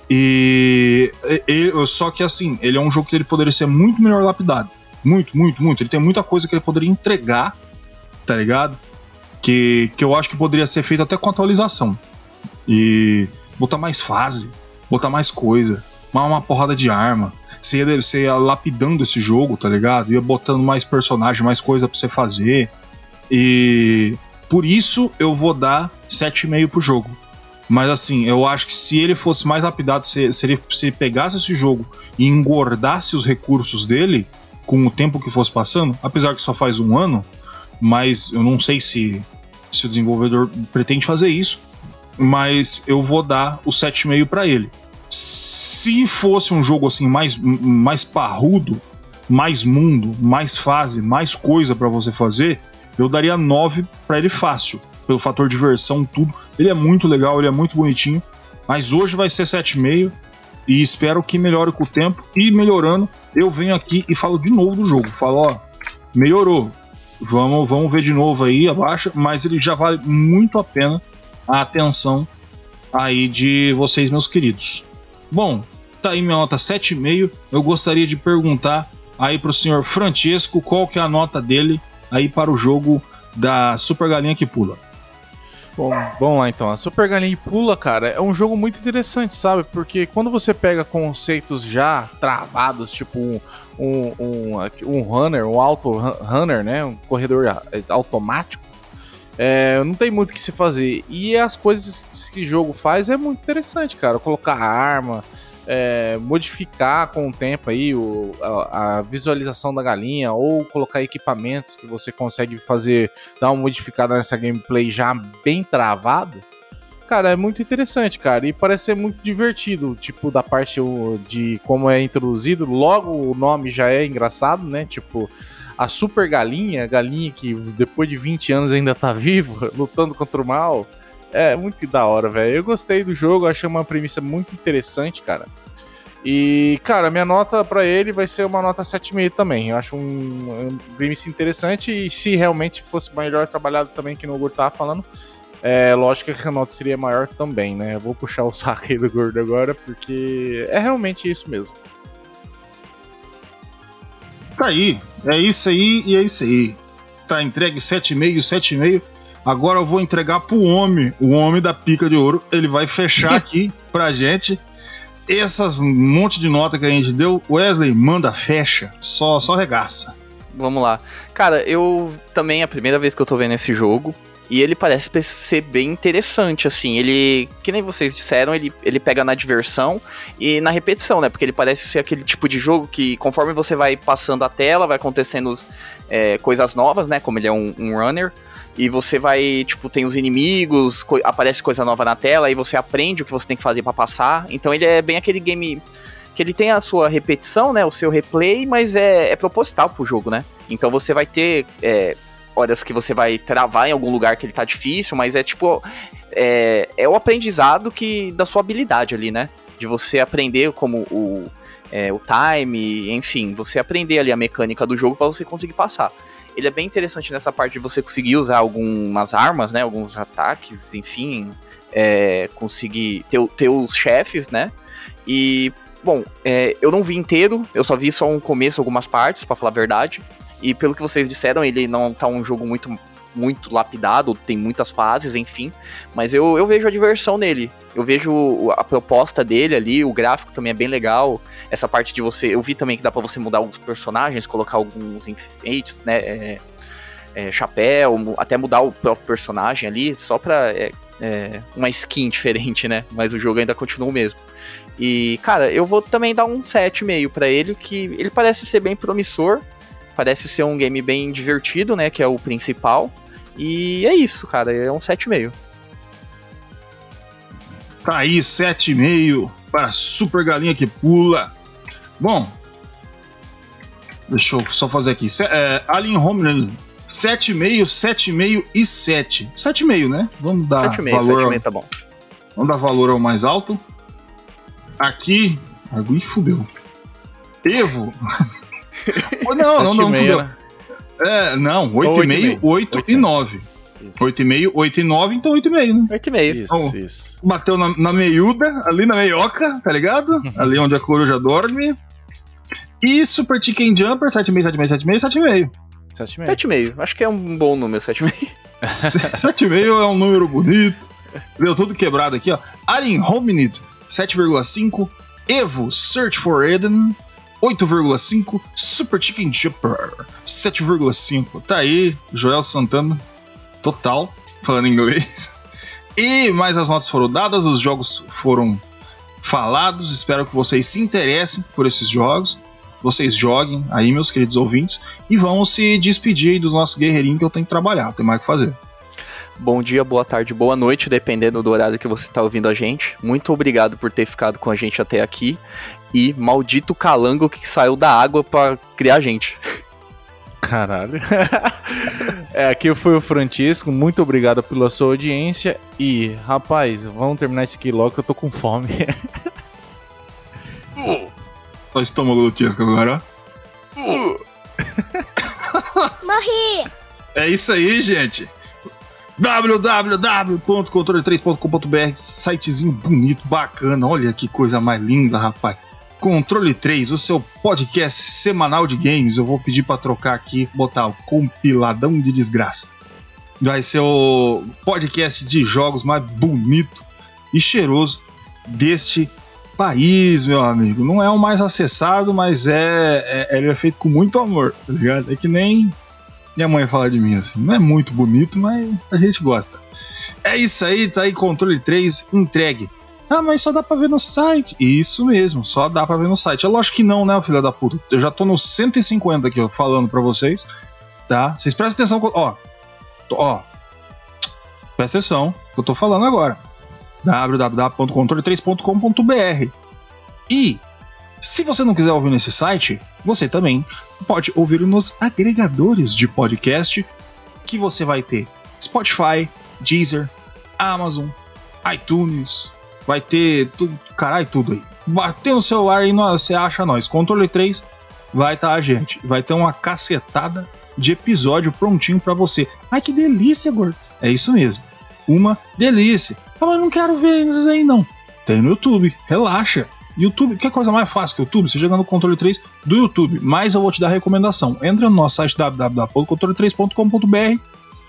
E e- ele- só que assim, ele é um jogo que ele poderia ser muito melhor lapidado. Muito, muito, muito. Ele tem muita coisa que ele poderia entregar, tá ligado? Que, que eu acho que poderia ser feito até com atualização. E botar mais fase, botar mais coisa, uma, uma porrada de arma. Você ia, você ia lapidando esse jogo, tá ligado? Ia botando mais personagem, mais coisa pra você fazer. E por isso eu vou dar 7,5 pro jogo. Mas assim, eu acho que se ele fosse mais lapidado, se, se, ele, se ele pegasse esse jogo e engordasse os recursos dele com o tempo que fosse passando, apesar que só faz um ano, mas eu não sei se, se o desenvolvedor pretende fazer isso, mas eu vou dar o 7,5 para ele. Se fosse um jogo assim mais, mais parrudo, mais mundo, mais fase, mais coisa para você fazer, eu daria 9 para ele fácil pelo fator diversão, tudo. Ele é muito legal, ele é muito bonitinho. Mas hoje vai ser 7,5 e espero que melhore com o tempo. E melhorando, eu venho aqui e falo de novo do jogo. Falo, ó, melhorou. Vamos, vamos ver de novo aí, abaixa. Mas ele já vale muito a pena a atenção aí de vocês, meus queridos. Bom, tá aí minha nota 7,5. Eu gostaria de perguntar aí pro senhor Francesco qual que é a nota dele aí para o jogo da Super Galinha que Pula. Bom, vamos lá então. A Super Galinha Pula, cara, é um jogo muito interessante, sabe? Porque quando você pega conceitos já travados, tipo um, um, um, um runner, um auto runner, né? Um corredor automático, é, não tem muito o que se fazer. E as coisas que esse jogo faz é muito interessante, cara. Colocar arma, é, modificar com o tempo aí o, a, a, visualização da galinha ou colocar equipamentos que você consegue fazer, dar uma modificada nessa gameplay já bem travada. Cara, é muito interessante, cara, e parece ser muito divertido, tipo, da parte de como é introduzido, logo o nome já é engraçado, né, tipo, a super galinha, galinha que depois de 20 anos ainda tá viva, lutando contra o mal, é muito da hora, velho. Eu gostei do jogo, achei uma premissa muito interessante, cara. E, cara, minha nota para ele vai ser uma nota 7,5 também. Eu acho um, um premissa interessante e se realmente fosse melhor trabalhado também, que no Gordo tava falando, é lógico que a nota seria maior também, né? Eu vou puxar o saco aí do Gordo agora, porque é realmente isso mesmo. Tá aí, é isso aí e é isso aí. Tá entregue 7,5, 7,5. Agora eu vou entregar pro homem, o homem da pica de ouro. Ele vai fechar aqui pra gente essas monte de nota que a gente deu. Wesley, manda fecha, só só regaça. Vamos lá. Cara, eu também é a primeira vez que eu tô vendo esse jogo. E ele parece ser bem interessante, assim. Ele, que nem vocês disseram, ele, ele pega na diversão e na repetição, né? Porque ele parece ser aquele tipo de jogo que, conforme você vai passando a tela, vai acontecendo é, coisas novas, né? Como ele é um, um runner. E você vai, tipo, tem os inimigos, co aparece coisa nova na tela, e você aprende o que você tem que fazer para passar. Então ele é bem aquele game que ele tem a sua repetição, né? O seu replay, mas é, é proposital pro jogo, né? Então você vai ter é, horas que você vai travar em algum lugar que ele tá difícil, mas é tipo. É, é o aprendizado que da sua habilidade ali, né? De você aprender como o, é, o time, enfim, você aprender ali a mecânica do jogo para você conseguir passar ele é bem interessante nessa parte de você conseguir usar algumas armas, né? Alguns ataques, enfim. É, conseguir ter, ter os chefes, né? E, bom, é, eu não vi inteiro, eu só vi só um começo, algumas partes, para falar a verdade. E pelo que vocês disseram, ele não tá um jogo muito muito lapidado, tem muitas fases, enfim. Mas eu, eu vejo a diversão nele. Eu vejo a proposta dele ali, o gráfico também é bem legal. Essa parte de você. Eu vi também que dá pra você mudar os personagens, colocar alguns enfeites, né? É, é, chapéu, até mudar o próprio personagem ali, só pra. É, é, uma skin diferente, né? Mas o jogo ainda continua o mesmo. E, cara, eu vou também dar um 7,5 para ele, que ele parece ser bem promissor. Parece ser um game bem divertido, né? Que é o principal. E é isso, cara. É um 7,5. Tá aí, 7,5 para Super Galinha que Pula. Bom, deixa eu só fazer aqui. Se- É, Alien Homeland 7,5, 7,5 e 7. 7,5, né? Vamos dar 7,5, valor. 7,5 tá bom. Vamos dar valor ao mais alto. Aqui. Agui fudeu. Evo. não, não, não, 7,5, fudeu. né? É, não, 8,5, 8,5, 8 e 9. Isso. 8,5, 8 e 9, então 8,5, né? 8,5. Isso, Oh. isso. Bateu na, na meiuda, ali na meioca, tá ligado? Ali onde a coruja dorme. E Super Chicken Jumper, 7,5, 7,5, 7,5, 7,5. 7,5. 7,5. Acho que é um bom número, 7,5. 7,5 é um número bonito. Deu tudo quebrado aqui, ó. Alien Hominid, 7,5. Evo, Search for Eden, 8,5. Super Chicken Jumper, 7,5. Tá aí, Joel Santana, total, falando inglês. E mais as notas foram dadas, os jogos foram falados. Espero que vocês se interessem por esses jogos. Vocês joguem aí, meus queridos ouvintes. E vamos se despedir dos nossos guerreirinhos que eu tenho que trabalhar, tem mais o que fazer. Bom dia, boa tarde, boa noite, dependendo do horário que você tá ouvindo a gente. Muito obrigado por ter ficado com a gente até aqui. E maldito calango que saiu da água pra criar a gente. Caralho. é, aqui foi o Francisco. Muito obrigado pela sua audiência. E, rapaz, vamos terminar esse aqui logo que eu tô com fome. Olha o estômago do Tiesco agora. Morri! É isso aí, gente. www.controle3.com.br Sitezinho bonito, bacana. Olha que coisa mais linda, rapaz. Controle 3, o seu podcast semanal de games. Eu vou pedir pra trocar aqui, botar o compiladão de desgraça. Vai ser o podcast de jogos mais bonito e cheiroso deste país, meu amigo. Não é o mais acessado, mas é, é- ele é feito com muito amor, tá ligado? É que nem minha mãe fala de mim assim. Não é muito bonito, mas a gente gosta. É isso aí, tá aí controle 3 entregue. Ah, mas só dá pra ver no site. Isso mesmo, só dá pra ver no site. É lógico que não, né, filho da puta? Eu já tô no 150 aqui, ó, falando pra vocês. Tá? Vocês prestem atenção. Ó, ó. Presta atenção que eu tô falando agora. www.controle3.com.br E se você não quiser ouvir nesse site, você também pode ouvir nos agregadores de podcast que você vai ter Spotify, Deezer, Amazon, iTunes, vai ter tudo, caralho, tudo aí. Bater no celular e você acha nós. Controle 3 vai estar a gente. Vai ter uma cacetada de episódio prontinho pra você. Ai que delícia, gordo. É isso mesmo. Uma delícia. Ah, mas não quero ver esses aí não. Tem no YouTube. Relaxa. YouTube, que coisa mais fácil que o YouTube? Você chega no controle 3 do YouTube. Mas eu vou te dar recomendação. Entra no nosso site www.controle3.com.br.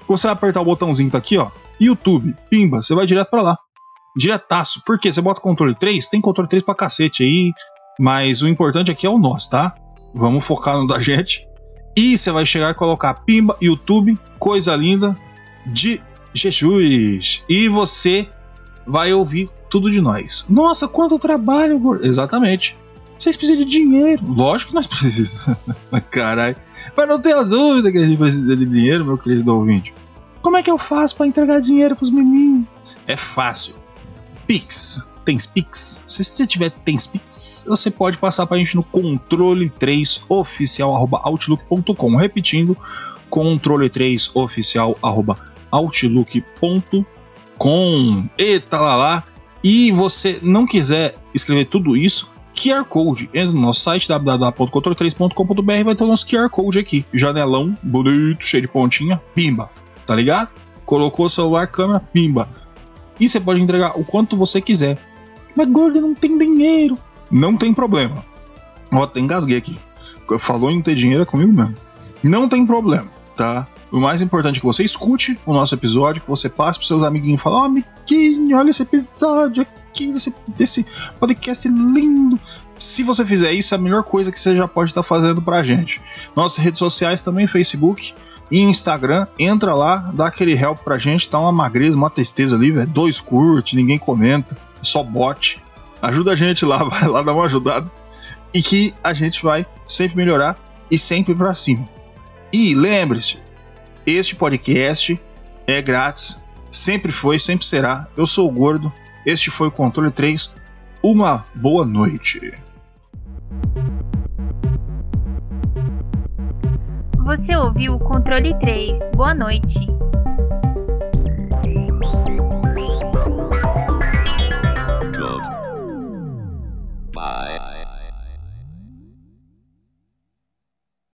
Você vai apertar o botãozinho que tá aqui, ó. YouTube. Pimba, você vai direto pra lá. Diretaço. Por quê? Você bota controle 3, tem controle 3 pra cacete aí. Mas o importante aqui é o nosso, tá? Vamos focar no da gente. E você vai chegar e colocar Pimba, YouTube, coisa linda de Jesus. E você vai ouvir tudo de nós. Nossa, quanto trabalho, gordo. Exatamente. Vocês precisam de dinheiro. Lógico que nós precisamos. Mas caralho. Mas não tenha dúvida que a gente precisa de dinheiro, meu querido ouvinte. Como é que eu faço pra entregar dinheiro pros meninos? É fácil. Pix. Tem Pix? Se você tiver tem Pix, você pode passar pra gente no controle 3 oficial outlook.com. Repetindo, controle 3 oficial outlook.com. Eita lá lá. E você não quiser escrever tudo isso, QR Code. Entra no nosso site www.controle3.com.br vai ter o nosso QR Code aqui. Janelão, bonito, cheio de pontinha, pimba. Tá ligado? Colocou o celular, câmera, pimba. E você pode entregar o quanto você quiser. Mas gordo não tem dinheiro. Não tem problema. Ó, até engasguei aqui. Falou em ter dinheiro é comigo mesmo. Não tem problema, tá? O mais importante é que você escute o nosso episódio, que você passe pros seus amiguinhos e fale, ó, amiguinho, olha esse episódio aqui, desse, desse podcast lindo. Se você fizer isso, é a melhor coisa que você já pode estar fazendo pra gente. Nossas redes sociais também, Facebook e Instagram. Entra lá, dá aquele help pra gente. Tá uma magreza, uma tristeza ali. Dois curte, ninguém comenta, só bot. Ajuda a gente lá, vai lá dar uma ajudada. E que a gente vai sempre melhorar e sempre pra cima. E lembre-se, este podcast é grátis, sempre foi, sempre será. Eu sou o Gordo, este foi o Controle 3. Uma boa noite. Você ouviu o Controle 3. Boa noite.